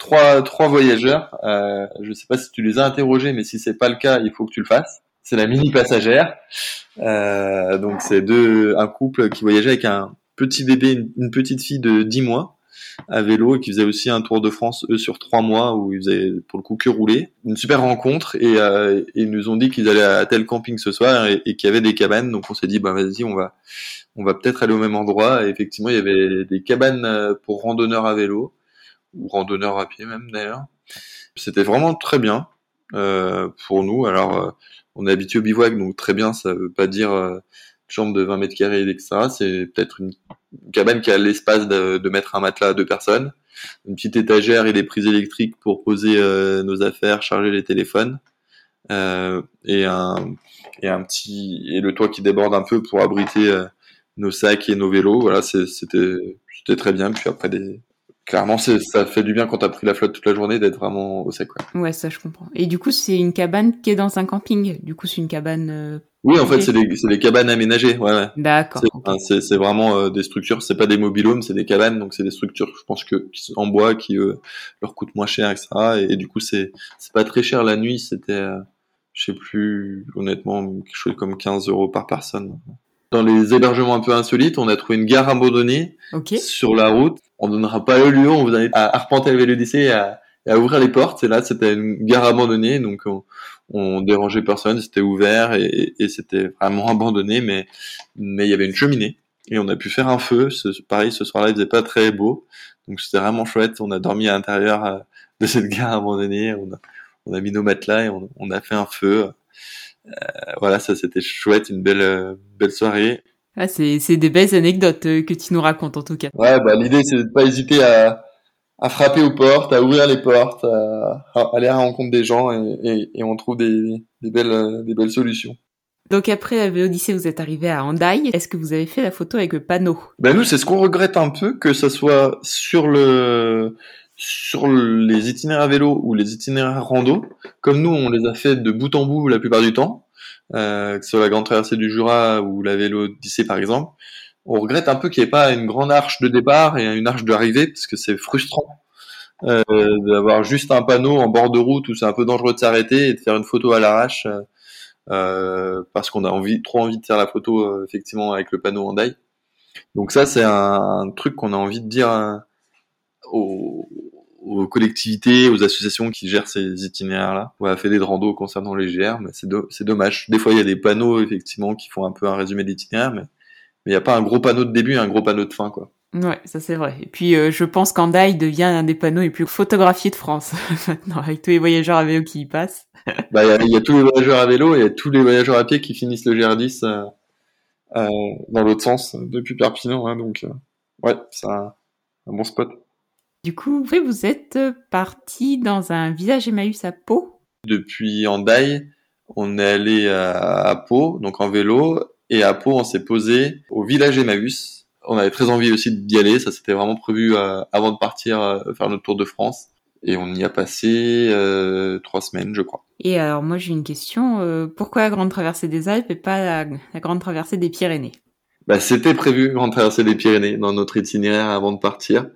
trois, trois voyageurs. Euh, je sais pas si tu les as interrogés, mais si c'est pas le cas, il faut que tu le fasses. C'est la mini passagère. Euh, donc c'est deux, un couple qui voyageait avec un petit bébé, une, petite fille de 10 mois à vélo et qui faisait aussi un tour de France eux sur trois mois où ils faisaient pour le coup que rouler. Une super rencontre et, euh, ils nous ont dit qu'ils allaient à tel camping ce soir et, et qu'il y avait des cabanes. Donc on s'est dit bah vas-y on va on va peut-être aller au même endroit. Et effectivement il y avait des cabanes euh, pour randonneurs à vélo ou randonneurs à pied même d'ailleurs. C'était vraiment très bien euh, pour nous. Alors, euh, on est habitué au bivouac, donc très bien, ça veut pas dire euh, chambre de 20 mètres carrés, etc. C'est peut-être une cabane qui a l'espace de, de, mettre un matelas à deux personnes, une petite étagère et des prises électriques pour poser euh, nos affaires, charger les téléphones, euh, et un et un petit et le toit qui déborde un peu pour abriter nos sacs et nos vélos. Voilà, c'était c'était très bien. Puis après des clairement, ça fait du bien quand t'as pris la flotte toute la journée d'être vraiment au sec. Ouais. ouais, ça je comprends. Et du coup, c'est une cabane qui est dans un camping. Du coup, c'est une cabane. Euh... Oui, en fait, c'est des, des, cabanes aménagées. Ouais, ouais. D'accord. C'est okay. vraiment euh, des structures. C'est pas des mobilhomes, c'est des cabanes. Donc, c'est des structures, je pense que en bois qui euh, leur coûtent moins cher, etc. Et, et du coup, c'est c'est pas très cher la nuit. C'était, je sais plus, honnêtement, quelque chose comme 15 euros par personne. Dans les hébergements un peu insolites, on a trouvé une gare abandonnée Ok. sur la route. On donnera pas le lieu, on vous invite à arpenter le VLDC et à, et à ouvrir les portes. Et là, c'était une gare abandonnée, donc on, on dérangeait personne, c'était ouvert et, et c'était vraiment abandonné, mais mais il y avait une cheminée et on a pu faire un feu. Ce, pareil, ce soir-là, il faisait pas très beau, donc c'était vraiment chouette. On a dormi à l'intérieur euh, de cette gare abandonnée. On a, on a mis nos matelas et on, on a fait un feu. Euh, voilà, ça c'était chouette, une belle euh, belle soirée. Ah, c'est des belles anecdotes euh, que tu nous racontes en tout cas. Ouais, bah l'idée c'est de pas hésiter à, à frapper aux portes, à ouvrir les portes, à, à aller à la rencontre des gens et, et, et on trouve des, des belles euh, des belles solutions. Donc après la Vélodyssée, vous êtes arrivé à Hendaye. Est-ce que vous avez fait la photo avec le panneau? Ben nous c'est ce qu'on regrette un peu que ça soit sur le sur les itinéraires à vélo ou les itinéraires rando, comme nous on les a fait de bout en bout la plupart du temps, euh, que ce soit la grande traversée du Jura ou la Vélodyssée par exemple, on regrette un peu qu'il n'y ait pas une grande arche de départ et une arche d'arrivée parce que c'est frustrant euh, d'avoir juste un panneau en bord de route où c'est un peu dangereux de s'arrêter et de faire une photo à l'arrache euh, euh, parce qu'on a envie trop envie de faire la photo euh, effectivement avec le panneau en die. Donc ça c'est un, truc qu'on a envie de dire aux, aux collectivités, aux associations qui gèrent ces itinéraires-là. On a fait des rando concernant les GR, mais c'est do- c'est dommage. Des fois, il y a des panneaux, effectivement, qui font un peu un résumé de l'itinéraire, mais il n'y a pas un gros panneau de début et un gros panneau de fin, quoi. Ouais, ça c'est vrai. Et puis euh, je pense qu'Hendaye devient un des panneaux les plus photographiés de France maintenant, avec tous les voyageurs à vélo qui y passent. Bah, il y a, il y a tous les voyageurs à vélo et il y a tous les voyageurs à pied qui finissent le GR10 euh, euh, dans l'autre sens, depuis Perpignan, hein, donc, euh, ouais, c'est un, un bon spot. Du coup, vous êtes parti dans un village Emmaüs à Pau. Depuis Hendaye, on est allé à, Pau, donc en vélo, et à Pau, on s'est posé au village Emmaüs. On avait très envie aussi d'y aller, ça s'était vraiment prévu euh, avant de partir euh, faire notre tour de France. Et on y a passé euh, trois semaines, je crois. Et alors moi j'ai une question, euh, pourquoi la grande traversée des Alpes et pas la, la grande traversée des Pyrénées? Bah, c'était prévu en traverser les Pyrénées dans notre itinéraire avant de partir.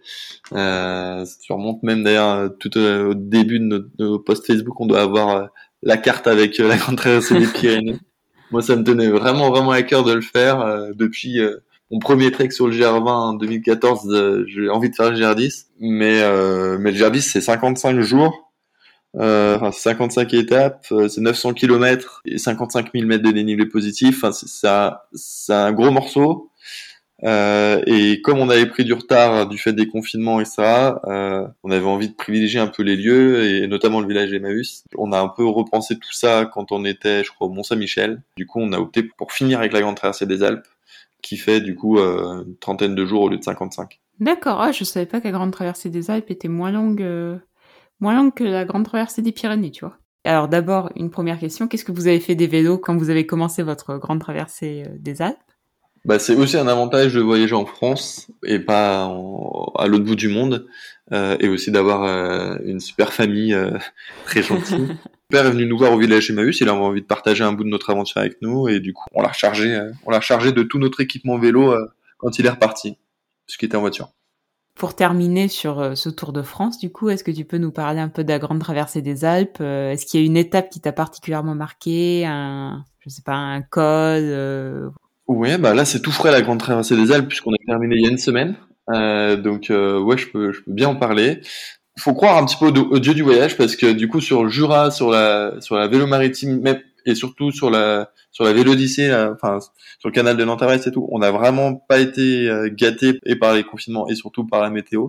Euh, tu remontes même d'ailleurs tout euh, au début de notre, nos posts Facebook, on doit avoir euh, la carte avec euh, la grande traversée des Pyrénées. Moi, ça me tenait vraiment vraiment à cœur de le faire euh, depuis euh, mon premier trek sur le GR20 en 2014. euh, J'ai envie de faire le GR10, mais euh, mais le GR10 c'est 55 jours. Euh, enfin, c'est 55 étapes, euh, c'est 900 km et 55 000 mètres de dénivelé positif. Enfin, c'est c'est un, gros morceau. Euh, et comme on avait pris du retard du fait des confinements et ça, euh, on avait envie de privilégier un peu les lieux et notamment le village Emmaüs. On a un peu repensé tout ça quand on était, je crois, au Mont-Saint-Michel. Du coup, on a opté pour finir avec la grande traversée des Alpes, qui fait du coup euh, une trentaine de jours au lieu de 55. D'accord, ah, je savais pas que la grande traversée des Alpes était moins longue, euh, moins longue que la grande traversée des Pyrénées, tu vois. Alors d'abord, une première question, qu'est-ce que vous avez fait des vélos quand vous avez commencé votre grande traversée euh, des Alpes? Bah, c'est aussi un avantage de voyager en France et pas en- à l'autre bout du monde, euh, et aussi d'avoir euh, une super famille euh, très gentille. Mon père est venu nous voir au village Emmaüs, il avait envie de partager un bout de notre aventure avec nous, et du coup, on l'a rechargé, euh, on l'a chargé de tout notre équipement vélo quand il est reparti, puisqu'il était en voiture. Pour terminer sur euh, ce Tour de France, du coup, est-ce que tu peux nous parler un peu de la grande traversée des Alpes Euh, Est-ce qu'il y a une étape qui t'a particulièrement marqué un, je sais pas, un col euh, Ouais, bah là c'est tout frais la grande traversée des Alpes puisqu'on a terminé il y a une semaine. Donc ouais, je peux, je peux bien en parler. Faut croire un petit peu au, dieu du voyage parce que du coup sur le Jura, sur la sur la vélo maritime, même et surtout sur la sur la Vélodyssée, enfin sur le canal de Nanterre et tout, on n'a vraiment pas été euh, gâté et par les confinements et surtout par la météo.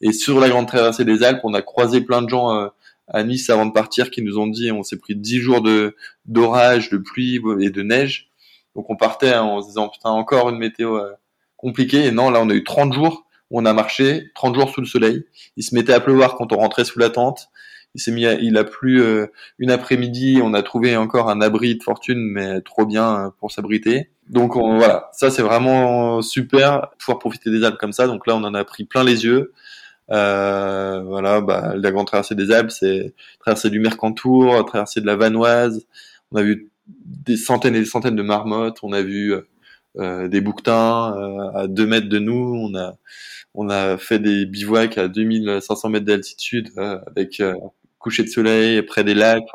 Et sur la grande traversée des Alpes, on a croisé plein de gens euh, à Nice avant de partir qui nous ont dit on s'est pris 10 jours de d'orage, de pluie et de neige. Donc on partait en se disant putain encore une météo euh, compliquée et non là on a eu 30 jours où on a marché 30 jours sous le soleil. Il se mettait à pleuvoir quand on rentrait sous la tente. Il s'est mis à- il a plu euh, une après-midi, on a trouvé encore un abri de fortune mais trop bien euh, pour s'abriter. Donc on- voilà, ça c'est vraiment super pouvoir profiter des Alpes comme ça. Donc là on en a pris plein les yeux. Euh, voilà, bah, la grande traversée des Alpes, c'est traversée du Mercantour, traversée de la Vanoise. On a vu des centaines et des centaines de marmottes. On a vu euh, des bouquetins euh, à 2 mètres de nous. On a, on a fait des bivouacs à 2500 mètres d'altitude euh, avec euh, coucher de soleil près des lacs.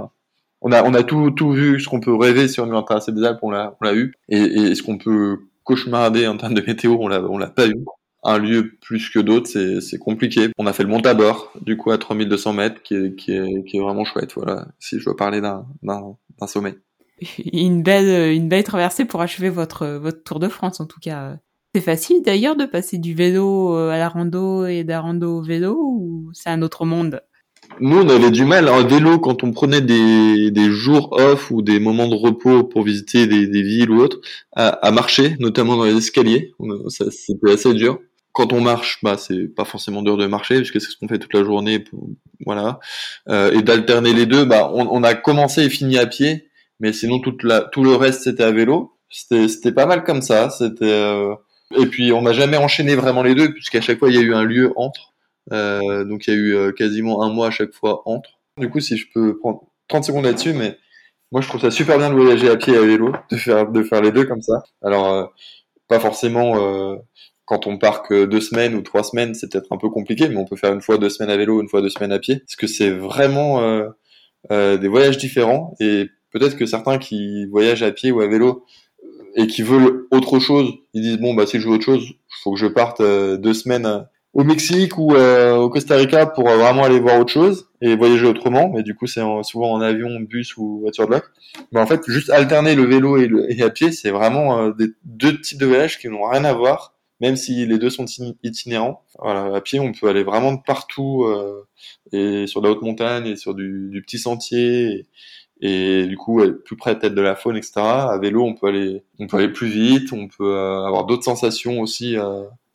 On a on a tout tout vu ce qu'on peut rêver sur une traversée des Alpes, on l'a on eu, et, ce qu'on peut cauchemarder en termes de météo, on l'a l'a pas eu. Un lieu plus que d'autres, c'est compliqué. On a fait le Mont Tabor, du coup à 3200 mètres, qui est qui est vraiment chouette. Voilà, si je dois parler d'un d'un sommet. Une belle une belle traversée pour achever votre votre Tour de France en tout cas. C'est facile d'ailleurs de passer du vélo euh, à la rando et de rando au vélo ou c'est un autre monde? Nous, on avait du mal en vélo quand on prenait des, des jours off ou des moments de repos pour visiter des, des villes ou autres, à, à, marcher, notamment dans les escaliers. C'était assez dur. Quand on marche, bah c'est pas forcément dur de marcher puisque c'est ce qu'on fait toute la journée. Pour, voilà. Euh, et d'alterner les deux, bah on, on, a commencé et fini à pied, mais sinon toute la, tout le reste c'était à vélo. C'était pas mal comme ça. C'était euh, et puis on n'a jamais enchaîné vraiment les deux puisqu'à chaque fois il y a eu un lieu entre. Euh, donc il y a eu euh, quasiment un mois à chaque fois entre. Du coup, si je peux prendre 30 secondes là-dessus, mais moi je trouve ça super bien de voyager à pied et à vélo, de faire de faire les deux comme ça. Alors euh, pas forcément quand on part que deux semaines ou trois semaines, c'est peut-être un peu compliqué, mais on peut faire une fois deux semaines à vélo, une fois deux semaines à pied, parce que c'est vraiment des voyages différents. Et peut-être que certains qui voyagent à pied ou à vélo et qui veulent autre chose, ils disent bon bah si je veux autre chose, faut que je parte deux semaines au Mexique ou euh, au Costa Rica pour euh, vraiment aller voir autre chose et voyager autrement. Mais du coup, c'est souvent en avion, bus ou voiture de loc. Mais en fait, juste alterner le vélo et, le, et à pied, c'est vraiment euh, des, deux types de voyages qui n'ont rien à voir, même si les deux sont itinérants. Voilà, à pied, on peut aller vraiment de partout et sur la haute montagne et sur du, du petit sentier. Et, du coup plus près peut-être de la faune, etc. À vélo, on peut aller, on peut aller plus vite, on peut avoir d'autres sensations aussi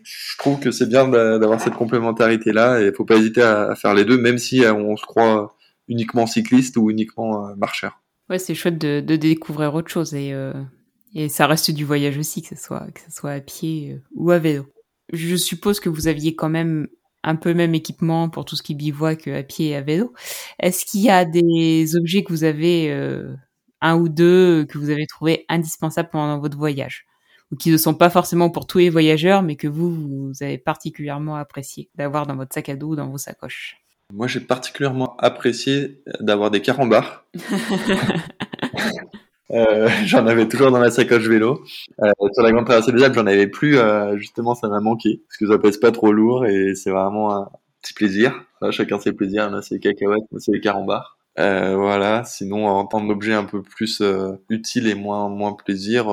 je trouve que c'est bien d'avoir cette complémentarité là et faut pas hésiter à, faire les deux même si euh, on se croit uniquement cycliste ou uniquement euh, marcheur. Ouais, c'est chouette de, découvrir autre chose et euh, et ça reste du voyage aussi que ce soit que ce soit à pied ou à vélo. Je suppose que vous aviez quand même un peu le même équipement pour tout ce qui bivouac à pied et à vélo. Est-ce qu'il y a des objets que vous avez un ou deux que vous avez trouvé indispensables pendant votre voyage? Ou qui ne sont pas forcément pour tous les voyageurs, mais que vous, vous avez particulièrement apprécié d'avoir dans votre sac à dos ou dans vos sacoches Moi, j'ai particulièrement apprécié d'avoir des carambars. euh, j'en avais toujours dans ma sacoche vélo. Euh, sur la grande traversée des Alpes, j'en avais plus. Euh, justement, ça m'a manqué parce que ça pèse pas trop lourd et c'est vraiment un petit plaisir. chacun ses plaisirs. Là, c'est les cacahuètes, moi, c'est les carambars. Voilà. Sinon, en tant d'objets un peu plus utiles et moins moins plaisir,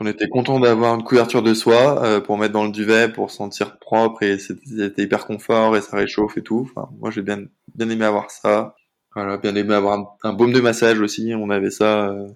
on était content d'avoir une couverture de soie euh, pour mettre dans le duvet pour sentir propre et c'était hyper confort et ça réchauffe et tout. Enfin, moi j'ai bien bien aimé avoir ça. Voilà, bien aimé avoir un, baume de massage aussi. On avait ça euh,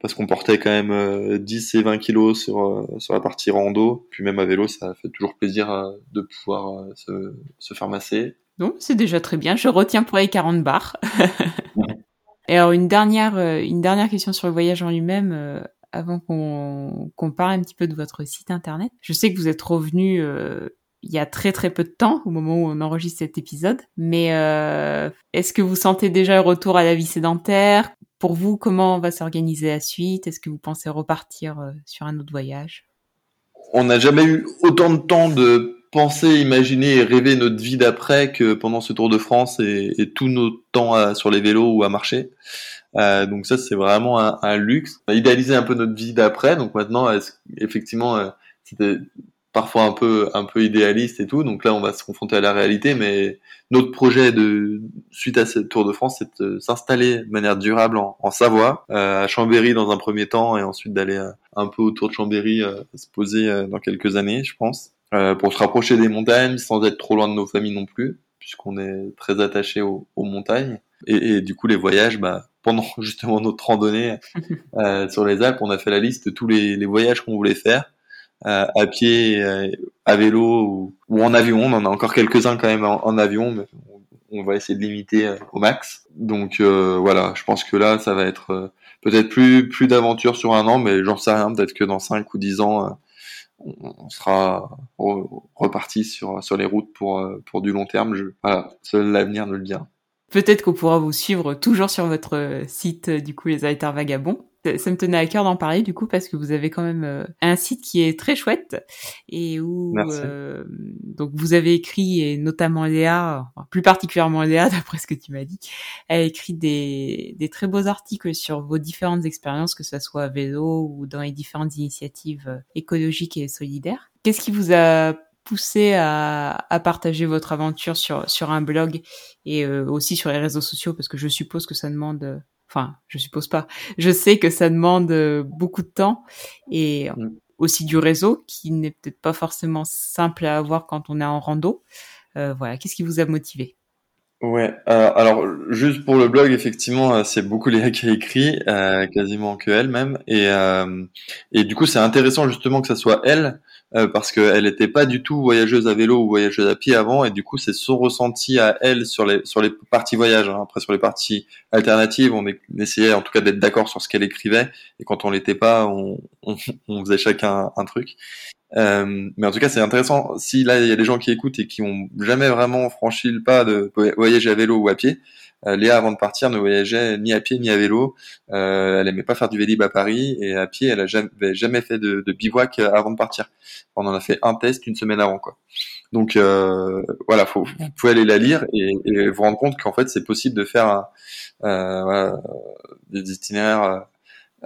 parce qu'on portait quand même 10 euh, et 20 kilos sur sur la partie rando. Puis même à vélo, ça fait toujours plaisir de pouvoir se, se faire masser. Non, c'est déjà très bien. Je retiens pour les 40 bars. et alors une dernière une dernière question sur le voyage en lui-même avant qu'on parle un petit peu de votre site internet. Je sais que vous êtes revenu euh, il y a très très peu de temps au moment où on enregistre cet épisode, mais euh, est-ce que vous sentez déjà le retour à la vie sédentaire? Pour vous, comment va s'organiser la suite? Est-ce que vous pensez repartir euh, sur un autre voyage? On n'a jamais eu autant de temps de penser, imaginer et rêver notre vie d'après que pendant ce Tour de France et, et tout notre temps sur les vélos ou à marcher. Euh, donc ça, c'est vraiment un, un, luxe. On a idéalisé un peu notre vie d'après. Donc maintenant, effectivement, euh, c'était parfois un peu un peu idéaliste et tout. Donc là, on va se confronter à la réalité. Mais notre projet de suite à cette Tour de France, c'est de s'installer de manière durable en, en Savoie, euh, à Chambéry dans un premier temps, et ensuite d'aller euh, un peu autour de Chambéry, euh, se poser euh, dans quelques années, je pense, pour se rapprocher des montagnes sans être trop loin de nos familles non plus, puisqu'on est très attaché aux, aux montagnes. Et, et, du coup, les voyages, bah, pendant justement notre randonnée euh, sur les Alpes, on a fait la liste de tous les, les voyages qu'on voulait faire, euh, à pied, euh, à vélo ou, ou, en avion. On en a encore quelques-uns quand même en, en avion, mais on, on, va essayer de limiter euh, au max. Donc euh, voilà, je pense que là, ça va être peut-être plus plus d'aventure sur un an, mais j'en sais rien. Peut-être que dans 5 ou 10 ans, on sera reparti sur sur les routes pour pour du long terme. Je, voilà, seul l'avenir nous le dira. Peut-être qu'on pourra vous suivre toujours sur votre site, du coup, les Alters Vagabonds. ça me tenait à cœur d'en parler du coup parce que vous avez quand même euh, un site qui est très chouette et où euh, donc vous avez écrit et notamment Léa, plus particulièrement Léa d'après ce que tu m'as dit, elle a écrit des, des très beaux articles sur vos différentes expériences que ce soit à vélo ou dans les différentes initiatives euh, écologiques et solidaires. Qu'est-ce qui vous a poussé à, à, partager votre aventure sur sur un blog et aussi sur les réseaux sociaux parce que je suppose que ça demande Enfin, je suppose pas. Je sais que ça demande euh, beaucoup de temps et mm. aussi du réseau qui n'est peut-être pas forcément simple à avoir quand on est en rando. Euh, voilà, qu'est-ce qui vous a motivé? Ouais, euh, alors juste pour le blog, effectivement, euh, c'est beaucoup Léa qui a écrit, euh, quasiment que elle même, et et du coup c'est intéressant justement que ça soit elle, parce qu'elle n'était pas du tout voyageuse à vélo ou voyageuse à pied avant, et du coup c'est son ressenti à elle sur les sur les parties voyage. Hein. Après sur les parties alternatives, on, essayait en tout cas d'être d'accord sur ce qu'elle écrivait, et quand on l'était pas, on faisait chacun un truc. Euh, mais en tout cas, c'est intéressant. Si là, il y a des gens qui écoutent et qui ont jamais vraiment franchi le pas de voyager à vélo ou à pied, euh, Léa, avant de partir, ne voyageait ni à pied ni à vélo. Euh, elle aimait pas faire du vélib à Paris et à pied, elle a jamais, jamais fait de, de, bivouac avant de partir. On en a fait un test une semaine avant, quoi. Donc euh, voilà, faut, vous pouvez aller la lire et, et vous rendre compte qu'en fait, c'est possible de faire euh, voilà, des itinéraires euh,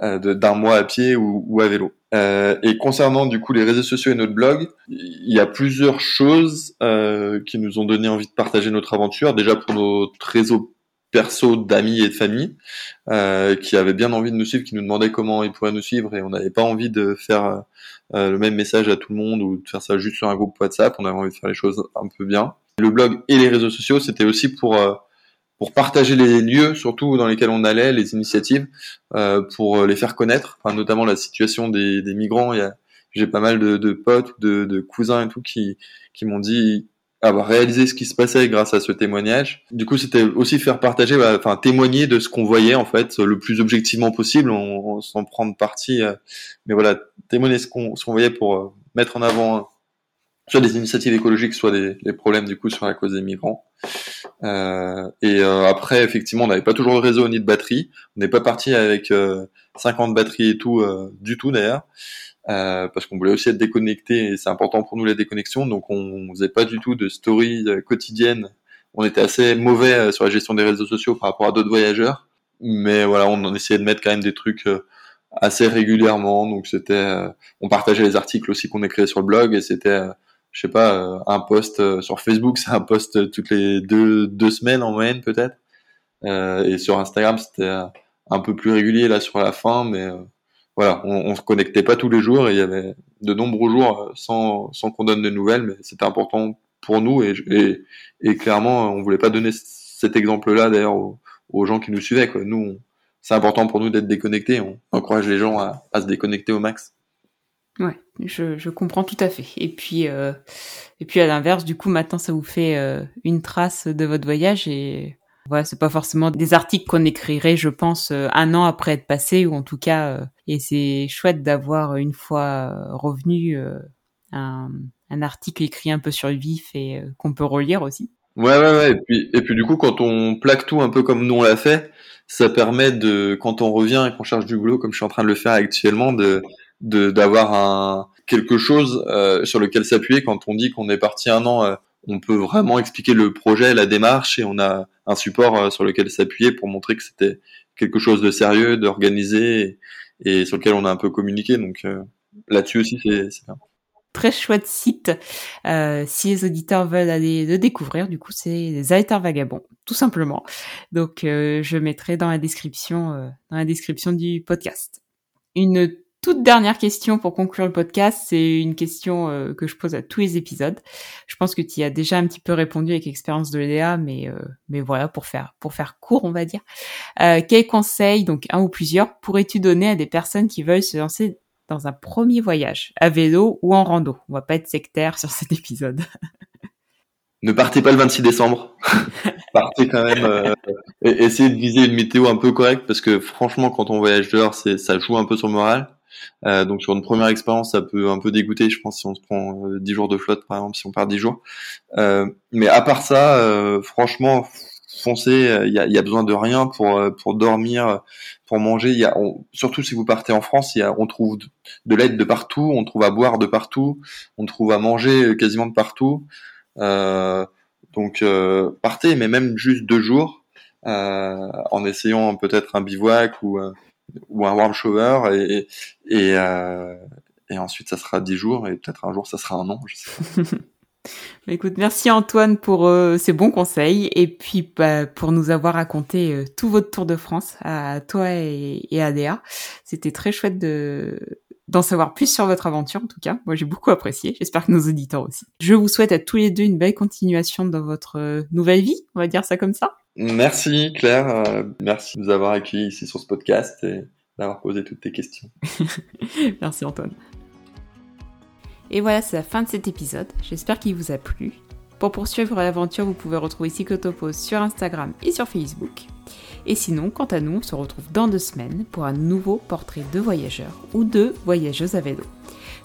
d'un mois à pied ou, ou à vélo. Euh, et concernant du coup les réseaux sociaux et notre blog, il y a plusieurs choses euh, qui nous ont donné envie de partager notre aventure. Déjà pour notre réseau perso d'amis et de famille euh, qui avaient bien envie de nous suivre, qui nous demandaient comment ils pourraient nous suivre et on n'avait pas envie de faire euh, le même message à tout le monde ou de faire ça juste sur un groupe WhatsApp. On avait envie de faire les choses un peu bien. Le blog et les réseaux sociaux, c'était aussi pour euh, pour partager les lieux, surtout dans lesquels on allait, les initiatives, euh, pour les faire connaître, enfin, notamment la situation des, des migrants. J'ai pas mal de, de potes, de, de, cousins et tout qui, qui m'ont dit avoir réalisé ce qui se passait grâce à ce témoignage. Du coup, c'était aussi faire partager, bah, enfin témoigner de ce qu'on voyait en fait, le plus objectivement possible, on, sans prendre parti. Euh, mais voilà, témoigner ce qu'on ce voyait pour euh, mettre en avant soit des initiatives écologiques, soit des, problèmes du coup sur la cause des migrants. Euh, et euh, après, effectivement, on n'avait pas toujours de réseau ni de batterie. On n'est pas parti avec euh, 50 batteries et tout euh, du tout d'ailleurs, euh, parce qu'on voulait aussi être déconnecté et c'est important pour nous la déconnexion. Donc on, faisait pas du tout de stories quotidiennes. On était assez mauvais sur la gestion des réseaux sociaux par rapport à d'autres voyageurs, mais voilà, on essayait de mettre quand même des trucs assez régulièrement. Donc c'était, on partageait les articles aussi qu'on écrivait sur le blog et c'était je sais pas, euh, un post euh, sur Facebook, c'est un post toutes les deux, deux semaines en moyenne peut-être. Euh, et sur Instagram, c'était un peu plus régulier là sur la fin, mais voilà, on, on se connectait pas tous les jours et il y avait de nombreux jours sans, sans qu'on donne de nouvelles, mais c'était important pour nous et, et, et, clairement, on voulait pas donner cet exemple-là d'ailleurs aux, gens qui nous suivaient. Quoi. Nous, c'est important pour nous d'être déconnectés. On encourage les gens à, à se déconnecter au max. Ouais, je, je comprends tout à fait. Et puis, euh, et puis à l'inverse, du coup, maintenant, ça vous fait euh, une trace de votre voyage et voilà, c'est pas forcément des articles qu'on écrirait, je pense, euh, un an après être passé ou en tout cas, euh, et c'est chouette d'avoir une fois revenu un, un article écrit un peu sur le vif et qu'on peut relire aussi. Ouais, ouais, ouais. Et puis, et puis du coup, quand on plaque tout un peu comme nous on l'a fait, ça permet de, quand on revient et qu'on charge du boulot, comme je suis en train de le faire actuellement, de d'avoir un quelque chose euh, sur lequel s'appuyer quand on dit qu'on est parti un an. Euh, on peut vraiment expliquer le projet, la démarche, et on a un support euh, sur lequel s'appuyer pour montrer que c'était quelque chose de sérieux, d'organisé, et, sur lequel on a un peu communiqué. Donc là-dessus aussi, c'est bien très chouette site. Euh, si les auditeurs veulent aller le découvrir, du coup, c'est les Aleteurs Vagabonds, tout simplement. Donc, euh, je mettrai dans la description, euh, dans la description du podcast. Une toute dernière question pour conclure le podcast, c'est une question euh, que je pose à tous les épisodes. Je pense que tu y as déjà un petit peu répondu avec l'expérience de Léa, mais euh, mais voilà pour faire pour faire court, on va dire. Euh, quels conseils, donc un ou plusieurs, pourrais-tu donner à des personnes qui veulent se lancer dans un premier voyage, à vélo ou en rando? On va pas être sectaire sur cet épisode. ne partez pas le 26 décembre. partez quand même. Euh, essayez de viser une météo un peu correcte parce que franchement, quand on voyage dehors, ça joue un peu sur le moral. Euh, donc sur une première expérience, ça peut un peu dégoûter, je pense, si on se prend euh, 10 jours de flotte, par exemple, si on part 10 jours. Euh, mais à part ça, euh, franchement, foncez, il y a, y a, besoin de rien pour pour dormir, pour manger. Y a, surtout si vous partez en France, y a, on trouve de l'aide de partout, on trouve à boire de partout, on trouve à manger quasiment de partout. Euh, donc partez, mais même juste deux jours, en essayant peut-être un bivouac ou ou un warm shower et et, et ensuite ça sera dix jours et peut-être un jour ça sera un an. Je sais Bah, écoute, merci Antoine pour euh, ces bons conseils et puis bah, pour nous avoir raconté euh, tout votre tour de France à toi et, et à Déa. C'était très chouette de d'en savoir plus sur votre aventure en tout cas. Moi j'ai beaucoup apprécié, j'espère que nos auditeurs aussi. Je vous souhaite à tous les deux une belle continuation dans votre euh, nouvelle vie, on va dire ça comme ça. Merci Claire, merci de nous avoir accueillis ici sur ce podcast et d'avoir posé toutes tes questions. merci Antoine. Et voilà, c'est la fin de cet épisode. J'espère qu'il vous a plu. Pour poursuivre l'aventure, vous pouvez retrouver Cyclotopos sur Instagram et sur Facebook. Et sinon, quant à nous, on se retrouve dans deux semaines pour un nouveau portrait de voyageurs ou de voyageuses à vélo.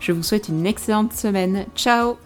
Je vous souhaite une excellente semaine. Ciao